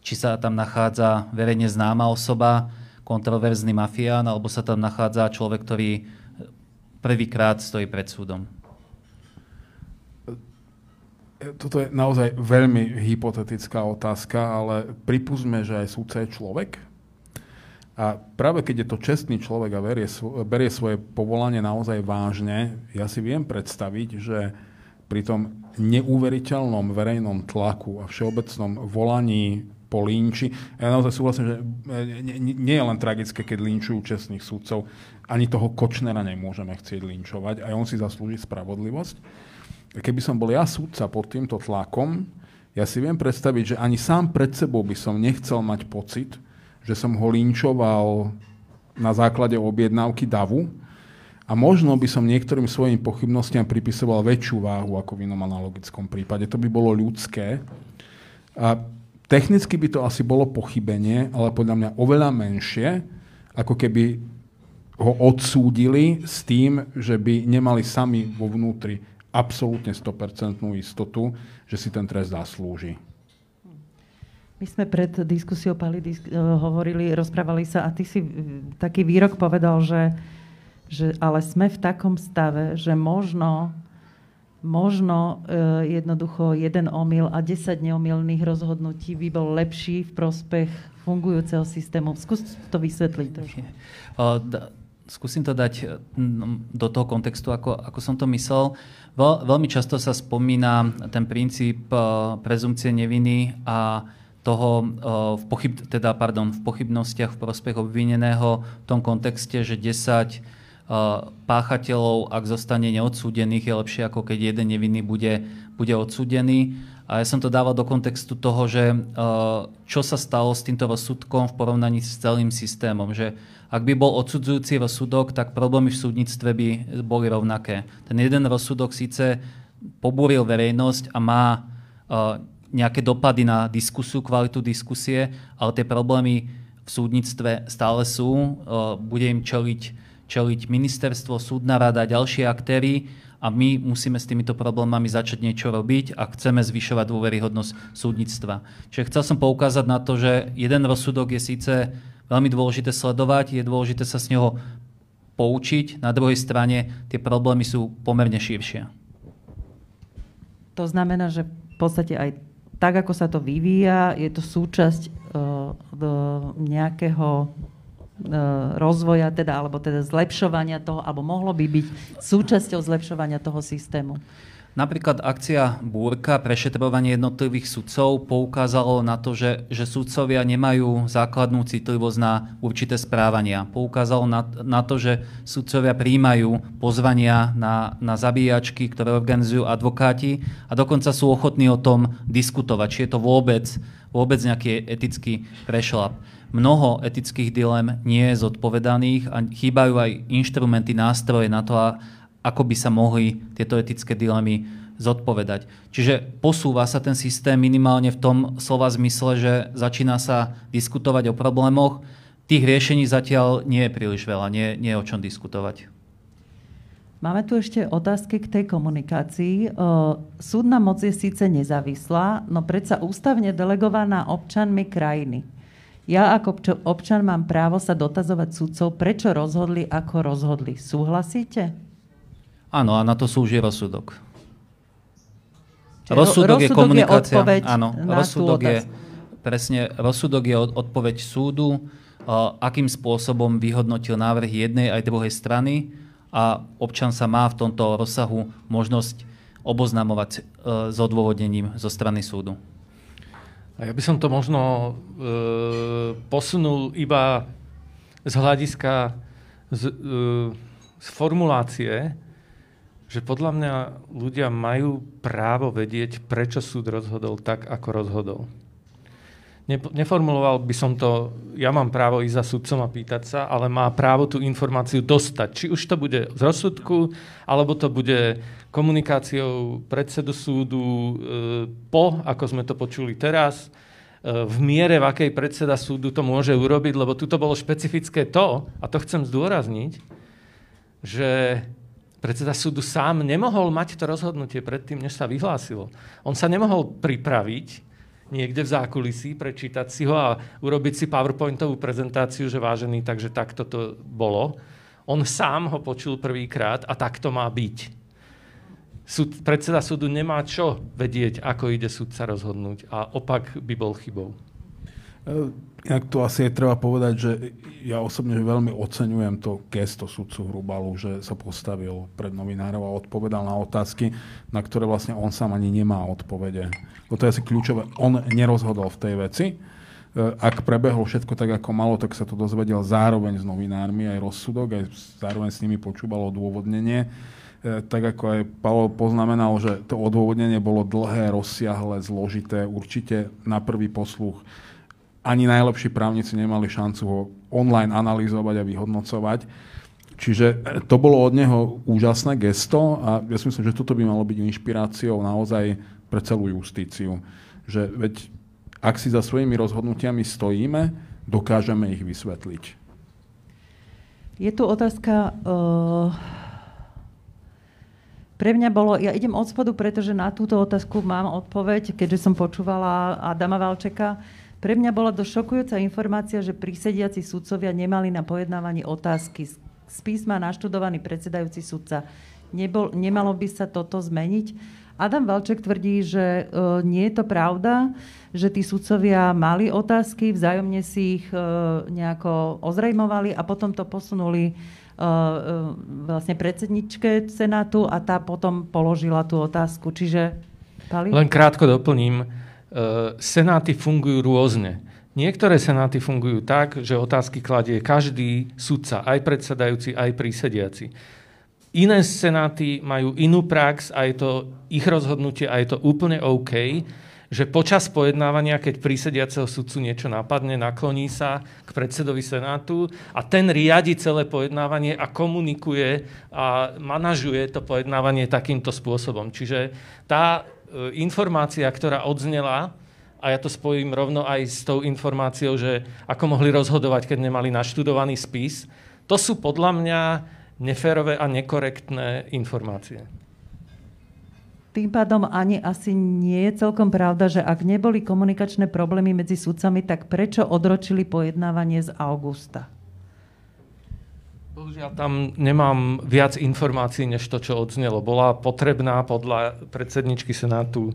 či sa tam nachádza verejne známa osoba, kontroverzný mafián, alebo sa tam nachádza človek, ktorý prvýkrát stojí pred súdom. Toto je naozaj veľmi hypotetická otázka, ale pripúsme, že aj súdca je človek. A práve keď je to čestný človek a berie, berie svoje povolanie naozaj vážne, ja si viem predstaviť, že pri tom neuveriteľnom verejnom tlaku a všeobecnom volaní po línči. Ja naozaj súhlasím, že e, nie, je len tragické, keď linčujú čestných súdcov. Ani toho Kočnera nemôžeme chcieť linčovať. Aj on si zaslúži spravodlivosť. Keby som bol ja súdca pod týmto tlakom, ja si viem predstaviť, že ani sám pred sebou by som nechcel mať pocit, že som ho linčoval na základe objednávky davu a možno by som niektorým svojim pochybnostiam pripisoval väčšiu váhu ako v inom analogickom prípade. To by bolo ľudské. A Technicky by to asi bolo pochybenie, ale podľa mňa oveľa menšie, ako keby ho odsúdili s tým, že by nemali sami vo vnútri absolútne 100% istotu, že si ten trest zaslúži. My sme pred diskusiou Pali disk- eh, hovorili, rozprávali sa a ty si taký výrok povedal, že, že ale sme v takom stave, že možno možno e, jednoducho jeden omyl a 10 neomylných rozhodnutí by bol lepší v prospech fungujúceho systému. Skús to vysvetliť trošku. Skúsim to dať e, do toho kontextu, ako, ako som to myslel. Veľ, veľmi často sa spomína ten princíp e, prezumcie neviny a toho v, pochyb, teda, pardon, v pochybnostiach v prospech obvineného v tom kontexte, že 10 páchateľov, ak zostane neodsúdených, je lepšie ako keď jeden nevinný bude, bude odsúdený. A ja som to dával do kontextu toho, že čo sa stalo s týmto rozsudkom v porovnaní s celým systémom. Že ak by bol odsudzujúci rozsudok, tak problémy v súdnictve by boli rovnaké. Ten jeden rozsudok síce pobúril verejnosť a má nejaké dopady na diskusiu, kvalitu diskusie, ale tie problémy v súdnictve stále sú. Bude im čeliť čeliť ministerstvo, súdna rada, ďalšie aktéry a my musíme s týmito problémami začať niečo robiť a chceme zvyšovať dôveryhodnosť súdnictva. Čiže chcel som poukázať na to, že jeden rozsudok je síce veľmi dôležité sledovať, je dôležité sa z neho poučiť, na druhej strane tie problémy sú pomerne širšie. To znamená, že v podstate aj tak, ako sa to vyvíja, je to súčasť uh, nejakého rozvoja, teda, alebo teda zlepšovania toho, alebo mohlo by byť súčasťou zlepšovania toho systému? Napríklad akcia Búrka, prešetrovanie jednotlivých sudcov poukázalo na to, že, že sudcovia nemajú základnú citlivosť na určité správania. Poukázalo na, na to, že sudcovia príjmajú pozvania na, na zabíjačky, ktoré organizujú advokáti a dokonca sú ochotní o tom diskutovať, či je to vôbec, vôbec nejaký etický prešlap. Mnoho etických dilem nie je zodpovedaných a chýbajú aj inštrumenty, nástroje na to, ako by sa mohli tieto etické dilemy zodpovedať. Čiže posúva sa ten systém minimálne v tom slova zmysle, že začína sa diskutovať o problémoch. Tých riešení zatiaľ nie je príliš veľa, nie, nie je o čom diskutovať. Máme tu ešte otázky k tej komunikácii. Súdna moc je síce nezávislá, no predsa ústavne delegovaná občanmi krajiny. Ja ako občan mám právo sa dotazovať súdcov, prečo rozhodli, ako rozhodli. Súhlasíte? Áno, a na to slúži rozsudok. rozsudok, rozsudok je komunikácia. Je áno, rozsudok je, presne, rozsudok je odpoveď súdu, akým spôsobom vyhodnotil návrh jednej aj druhej strany a občan sa má v tomto rozsahu možnosť oboznamovať e, s odôvodnením zo strany súdu. A ja by som to možno e, posunul iba z hľadiska z, e, z formulácie, že podľa mňa ľudia majú právo vedieť, prečo súd rozhodol tak, ako rozhodol. Neformuloval by som to, ja mám právo ísť za sudcom a pýtať sa, ale má právo tú informáciu dostať. Či už to bude z rozsudku, alebo to bude komunikáciou predsedu súdu e, po, ako sme to počuli teraz, e, v miere, v akej predseda súdu to môže urobiť, lebo tu to bolo špecifické to, a to chcem zdôrazniť, že Predseda súdu sám nemohol mať to rozhodnutie predtým, než sa vyhlásilo. On sa nemohol pripraviť niekde v zákulisí, prečítať si ho a urobiť si PowerPointovú prezentáciu, že vážený, takže takto to bolo. On sám ho počul prvýkrát a tak to má byť. Súd, predseda súdu nemá čo vedieť, ako ide súd sa rozhodnúť a opak by bol chybou. Inak to asi je treba povedať, že ja osobne veľmi oceňujem to gesto sudcu Hrubalu, že sa postavil pred novinárov a odpovedal na otázky, na ktoré vlastne on sám ani nemá odpovede. To je asi kľúčové. On nerozhodol v tej veci. E, ak prebehlo všetko tak, ako malo, tak sa to dozvedel zároveň s novinármi, aj rozsudok, aj zároveň s nimi počúval odôvodnenie. E, tak ako aj Pavel poznamenal, že to odôvodnenie bolo dlhé, rozsiahle, zložité, určite na prvý posluch ani najlepší právnici nemali šancu ho online analyzovať a vyhodnocovať. Čiže e, to bolo od neho úžasné gesto a ja si myslím, že toto by malo byť inšpiráciou naozaj pre celú justíciu. Že veď ak si za svojimi rozhodnutiami stojíme, dokážeme ich vysvetliť. Je tu otázka... Uh... Pre mňa bolo, ja idem od spodu, pretože na túto otázku mám odpoveď, keďže som počúvala Adama Valčeka. Pre mňa bola to šokujúca informácia, že prísediaci sudcovia nemali na pojednávaní otázky. Z písma naštudovaný predsedajúci sudca. Nebol, nemalo by sa toto zmeniť? Adam Valček tvrdí, že e, nie je to pravda, že tí sudcovia mali otázky, vzájomne si ich e, nejako ozrejmovali a potom to posunuli vlastne predsedničke Senátu a tá potom položila tú otázku. Čiže, Pali? Len krátko doplním Eh, senáty fungujú rôzne. Niektoré senáty fungujú tak, že otázky kladie každý sudca, aj predsedajúci, aj prísediaci. Iné senáty majú inú prax a je to ich rozhodnutie a je to úplne OK, že počas pojednávania, keď prísediaceho sudcu niečo napadne, nakloní sa k predsedovi Senátu a ten riadi celé pojednávanie a komunikuje a manažuje to pojednávanie takýmto spôsobom. Čiže tá E, informácia, ktorá odznela, a ja to spojím rovno aj s tou informáciou, že ako mohli rozhodovať, keď nemali naštudovaný spis, to sú podľa mňa neférové a nekorektné informácie. Tým pádom ani asi nie je celkom pravda, že ak neboli komunikačné problémy medzi sudcami, tak prečo odročili pojednávanie z augusta? Bohužiaľ tam nemám viac informácií, než to, čo odznelo. Bola potrebná podľa predsedničky Senátu e,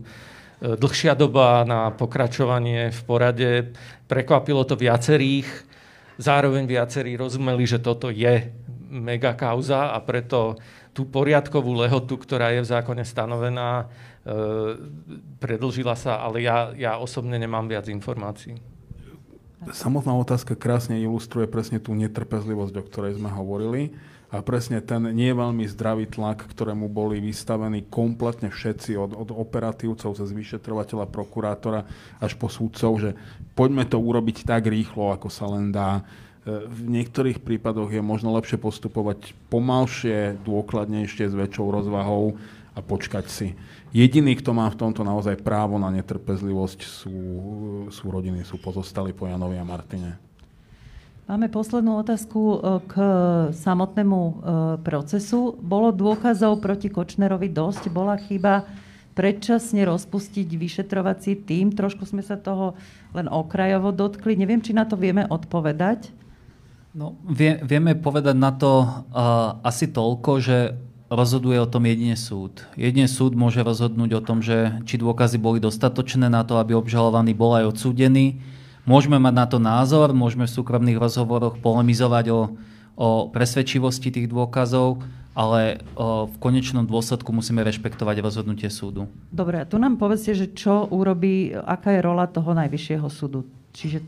dlhšia doba na pokračovanie v porade. Prekvapilo to viacerých. Zároveň viacerí rozumeli, že toto je mega kauza a preto tú poriadkovú lehotu, ktorá je v zákone stanovená, e, predlžila sa, ale ja, ja osobne nemám viac informácií. Samotná otázka krásne ilustruje presne tú netrpezlivosť, o ktorej sme hovorili a presne ten nie veľmi zdravý tlak, ktorému boli vystavení kompletne všetci, od, od operatívcov cez vyšetrovateľa, prokurátora až po súdcov, že poďme to urobiť tak rýchlo, ako sa len dá. E, v niektorých prípadoch je možno lepšie postupovať pomalšie, dôkladnejšie, s väčšou rozvahou a počkať si. Jediný, kto má v tomto naozaj právo na netrpezlivosť, sú, sú rodiny, sú pozostali po Janovi a Martine. Máme poslednú otázku e, k samotnému e, procesu. Bolo dôkazov proti Kočnerovi dosť? Bola chyba predčasne rozpustiť vyšetrovací tým? Trošku sme sa toho len okrajovo dotkli. Neviem, či na to vieme odpovedať. No, vie, vieme povedať na to uh, asi toľko, že rozhoduje o tom jedine súd. Jedine súd môže rozhodnúť o tom, že či dôkazy boli dostatočné na to, aby obžalovaný bol aj odsúdený Môžeme mať na to názor, môžeme v súkromných rozhovoroch polemizovať o, o presvedčivosti tých dôkazov, ale o, v konečnom dôsledku musíme rešpektovať rozhodnutie súdu. Dobre, a tu nám povedzte, že čo urobí, aká je rola toho najvyššieho súdu. Čiže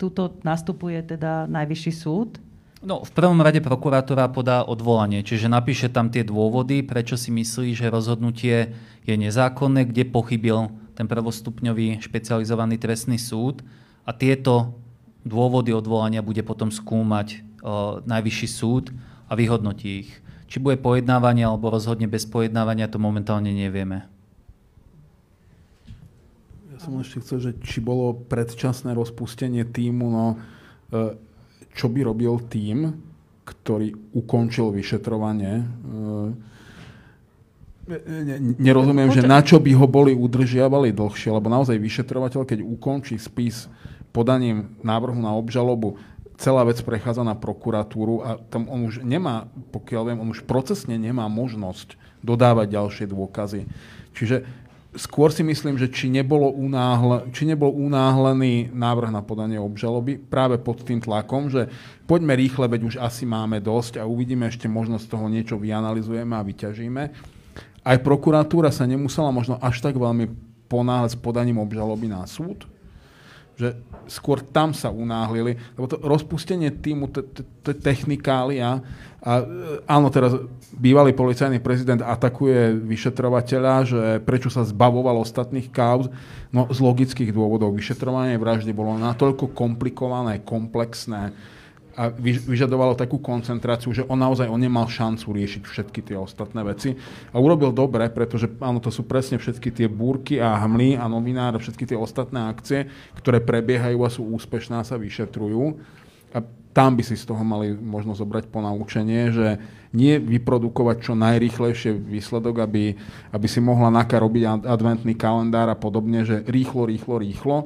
tuto nastupuje teda najvyšší súd? No, v prvom rade prokurátora podá odvolanie, čiže napíše tam tie dôvody, prečo si myslí, že rozhodnutie je nezákonné, kde pochybil ten prvostupňový špecializovaný trestný súd a tieto dôvody odvolania bude potom skúmať o, najvyšší súd a vyhodnotí ich. Či bude pojednávanie alebo rozhodne bez pojednávania, to momentálne nevieme. Som ešte chcel, že či bolo predčasné rozpustenie týmu, no e, čo by robil tým, ktorý ukončil vyšetrovanie. E, nerozumiem, že na čo by ho boli udržiavali dlhšie, lebo naozaj vyšetrovateľ, keď ukončí spis podaním návrhu na obžalobu celá vec prechádza na prokuratúru a tam on už nemá, pokiaľ viem, on už procesne nemá možnosť dodávať ďalšie dôkazy. Čiže skôr si myslím, že či, nebolo unáhle, či nebol unáhlený návrh na podanie obžaloby práve pod tým tlakom, že poďme rýchle, veď už asi máme dosť a uvidíme ešte možnosť toho niečo vyanalizujeme a vyťažíme. Aj prokuratúra sa nemusela možno až tak veľmi ponáhľať s podaním obžaloby na súd, že skôr tam sa unáhlili, lebo to rozpustenie týmu, technikália. A e, áno, teraz bývalý policajný prezident atakuje vyšetrovateľa, že prečo sa zbavoval ostatných kauz. No z logických dôvodov. Vyšetrovanie vraždy bolo natoľko komplikované, komplexné, a vyžadovalo takú koncentráciu, že on naozaj on nemal šancu riešiť všetky tie ostatné veci. A urobil dobre, pretože áno, to sú presne všetky tie búrky a hmly a novinár, všetky tie ostatné akcie, ktoré prebiehajú a sú úspešné a sa vyšetrujú. A tam by si z toho mali možno zobrať ponaučenie, že nie vyprodukovať čo najrýchlejšie výsledok, aby, aby si mohla NAKA robiť adventný kalendár a podobne, že rýchlo, rýchlo, rýchlo,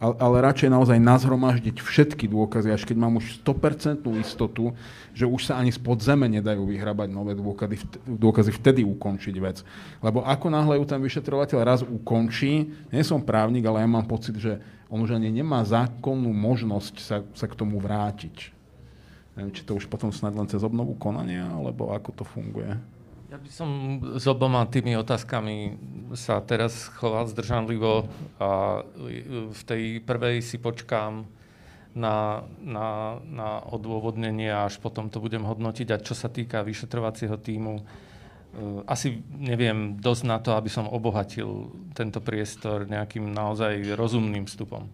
ale, ale radšej naozaj nazhromaždiť všetky dôkazy, až keď mám už 100% istotu, že už sa ani spod zeme nedajú vyhrabať nové dôkazy, dôkazy vtedy ukončiť vec. Lebo ako náhle ju ten vyšetrovateľ raz ukončí, nie som právnik, ale ja mám pocit, že on už ani nemá zákonnú možnosť sa, sa k tomu vrátiť. Neviem, či to už potom snad len cez obnovu konania, alebo ako to funguje. Ja by som s oboma tými otázkami sa teraz choval zdržanlivo a v tej prvej si počkám na, na, na odôvodnenie a až potom to budem hodnotiť. A čo sa týka vyšetrovacieho týmu, e, asi neviem dosť na to, aby som obohatil tento priestor nejakým naozaj rozumným vstupom.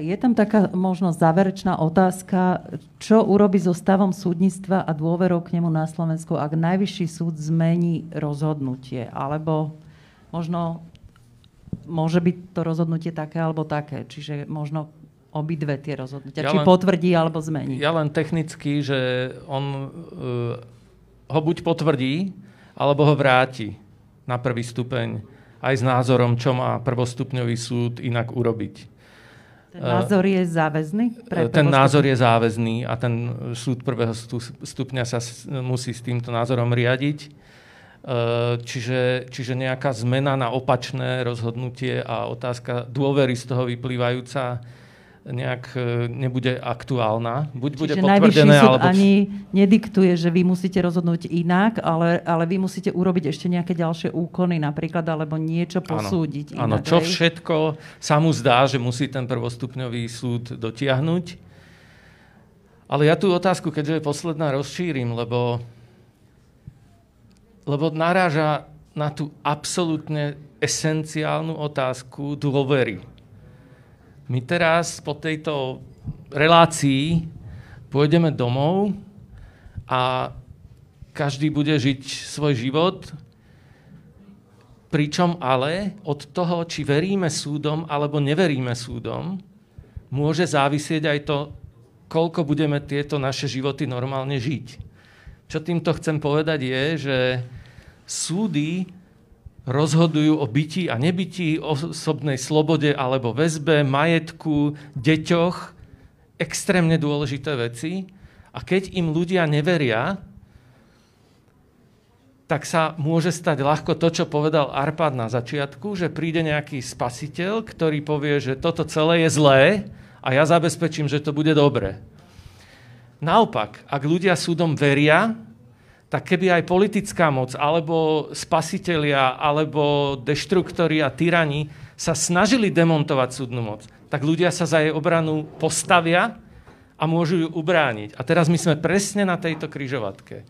Je tam taká možnosť záverečná otázka, čo urobi so stavom súdnictva a dôverou k nemu na Slovensku, ak najvyšší súd zmení rozhodnutie, alebo možno môže byť to rozhodnutie také alebo také, čiže možno obidve tie rozhodnutia, ja či len, potvrdí alebo zmení. Ja len technicky, že on uh, ho buď potvrdí, alebo ho vráti na prvý stupeň aj s názorom, čo má prvostupňový súd inak urobiť. Ten názor je záväzný? Pre ten názor je záväzný a ten súd prvého stupňa sa musí s týmto názorom riadiť. Čiže, čiže nejaká zmena na opačné rozhodnutie a otázka dôvery z toho vyplývajúca nejak e, nebude aktuálna. Buď Čiže bude potvrdené, alebo... ani nediktuje, že vy musíte rozhodnúť inak, ale, ale vy musíte urobiť ešte nejaké ďalšie úkony napríklad, alebo niečo posúdiť Áno, inak. čo hej? všetko sa mu zdá, že musí ten prvostupňový súd dotiahnuť. Ale ja tú otázku, keďže je posledná, rozšírim, lebo, lebo naráža na tú absolútne esenciálnu otázku dôvery. My teraz po tejto relácii pôjdeme domov a každý bude žiť svoj život, pričom ale od toho, či veríme súdom alebo neveríme súdom, môže závisieť aj to, koľko budeme tieto naše životy normálne žiť. Čo týmto chcem povedať je, že súdy rozhodujú o byti a nebyti, osobnej slobode alebo väzbe, majetku, deťoch, extrémne dôležité veci. A keď im ľudia neveria, tak sa môže stať ľahko to, čo povedal Arpad na začiatku, že príde nejaký spasiteľ, ktorý povie, že toto celé je zlé a ja zabezpečím, že to bude dobre. Naopak, ak ľudia súdom veria, tak keby aj politická moc, alebo spasitelia, alebo deštruktori a tyrani sa snažili demontovať súdnu moc, tak ľudia sa za jej obranu postavia a môžu ju ubrániť. A teraz my sme presne na tejto kryžovatke.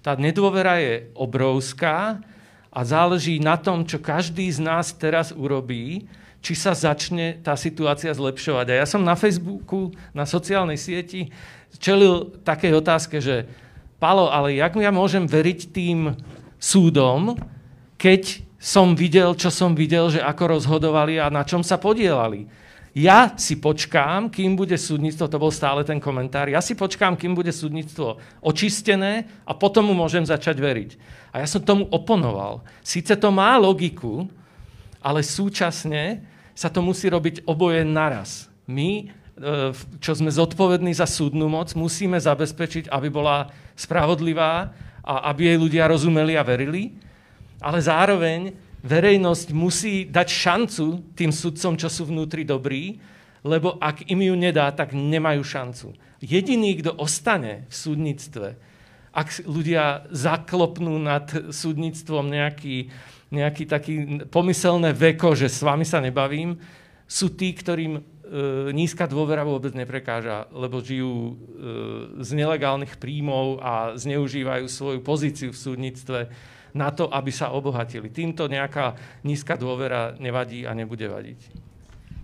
Tá nedôvera je obrovská a záleží na tom, čo každý z nás teraz urobí, či sa začne tá situácia zlepšovať. A ja som na Facebooku, na sociálnej sieti čelil takej otázke, že Palo, ale jak ja môžem veriť tým súdom, keď som videl, čo som videl, že ako rozhodovali a na čom sa podielali. Ja si počkám, kým bude súdnictvo, to bol stále ten komentár, ja si počkám, kým bude súdnictvo očistené a potom mu môžem začať veriť. A ja som tomu oponoval. Sice to má logiku, ale súčasne sa to musí robiť oboje naraz. My čo sme zodpovední za súdnu moc, musíme zabezpečiť, aby bola spravodlivá a aby jej ľudia rozumeli a verili. Ale zároveň verejnosť musí dať šancu tým sudcom, čo sú vnútri dobrí, lebo ak im ju nedá, tak nemajú šancu. Jediný, kto ostane v súdnictve, ak ľudia zaklopnú nad súdnictvom nejaký, nejaký taký pomyselné veko, že s vami sa nebavím, sú tí, ktorým E, nízka dôvera vôbec neprekáža, lebo žijú e, z nelegálnych príjmov a zneužívajú svoju pozíciu v súdnictve na to, aby sa obohatili. Týmto nejaká nízka dôvera nevadí a nebude vadiť.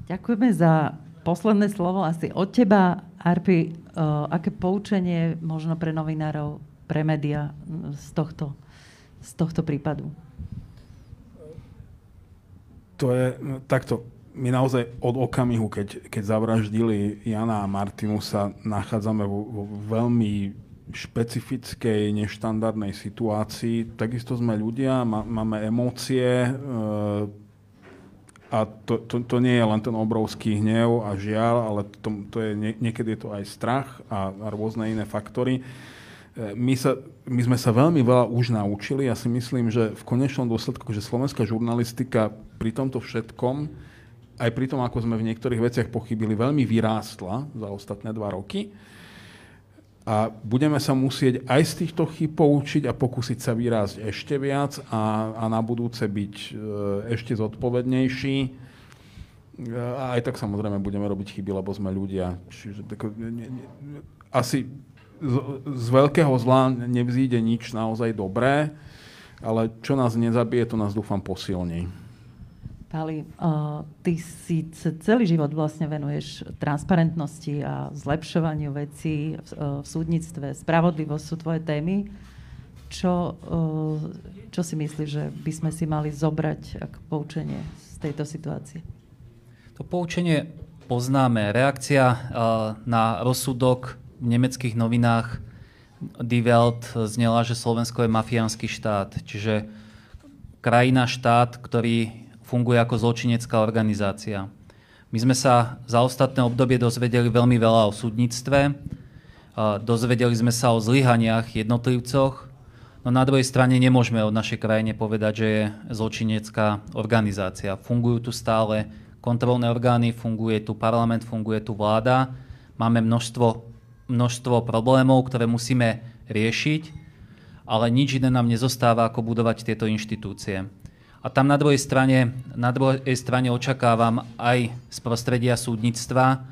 Ďakujeme za posledné slovo asi od teba. Arpi, uh, aké poučenie možno pre novinárov, pre médiá z tohto, z tohto prípadu? To je takto my naozaj od okamihu, keď, keď zavraždili Jana a Martinu, sa nachádzame vo, vo veľmi špecifickej, neštandardnej situácii. Takisto sme ľudia, má, máme emócie e, a to, to, to nie je len ten obrovský hnev a žiaľ, ale to, to je, nie, niekedy je to aj strach a, a rôzne iné faktory. E, my, sa, my sme sa veľmi veľa už naučili. Ja si myslím, že v konečnom dôsledku, že slovenská žurnalistika pri tomto všetkom aj pri tom, ako sme v niektorých veciach pochybili, veľmi vyrástla za ostatné dva roky. A budeme sa musieť aj z týchto chyb poučiť a pokúsiť sa vyrásť ešte viac a, a na budúce byť e, ešte zodpovednejší. E, a aj tak samozrejme budeme robiť chyby, lebo sme ľudia. Čiže tako, ne, ne, asi z, z veľkého zla nevzíde nič naozaj dobré, ale čo nás nezabije, to nás dúfam posilní. Pali, uh, ty si celý život vlastne venuješ transparentnosti a zlepšovaniu vecí v, uh, v súdnictve. Spravodlivosť sú tvoje témy. Čo, uh, čo si myslíš, že by sme si mali zobrať ako poučenie z tejto situácie? To poučenie poznáme. Reakcia uh, na rozsudok v nemeckých novinách Die Welt znela, že Slovensko je mafiánsky štát. Čiže krajina, štát, ktorý funguje ako zločinecká organizácia. My sme sa za ostatné obdobie dozvedeli veľmi veľa o súdnictve, dozvedeli sme sa o zlyhaniach jednotlivcoch, no na druhej strane nemôžeme od našej krajine povedať, že je zločinecká organizácia. Fungujú tu stále kontrolné orgány, funguje tu parlament, funguje tu vláda. Máme množstvo, množstvo problémov, ktoré musíme riešiť, ale nič iné nám nezostáva, ako budovať tieto inštitúcie. A tam na druhej strane, na druhej strane očakávam aj z prostredia súdnictva,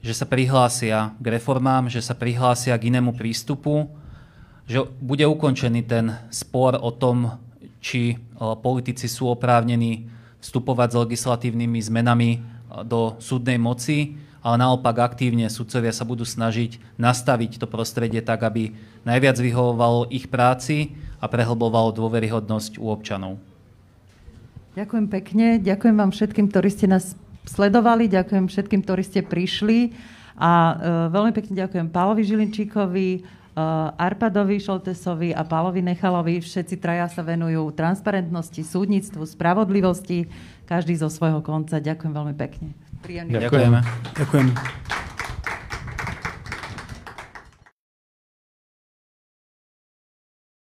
že sa prihlásia k reformám, že sa prihlásia k inému prístupu, že bude ukončený ten spor o tom, či politici sú oprávnení vstupovať s legislatívnymi zmenami do súdnej moci, ale naopak aktívne sudcovia sa budú snažiť nastaviť to prostredie tak, aby najviac vyhovovalo ich práci a prehlbovalo dôveryhodnosť u občanov. Ďakujem pekne. Ďakujem vám všetkým, ktorí ste nás sledovali. Ďakujem všetkým, ktorí ste prišli. A uh, veľmi pekne ďakujem Pálovi Žilinčíkovi, uh, Arpadovi Šoltesovi a Pálovi Nechalovi. Všetci traja sa venujú transparentnosti, súdnictvu, spravodlivosti, každý zo svojho konca. Ďakujem veľmi pekne. Príjemne. Ďakujeme. Ďakujem.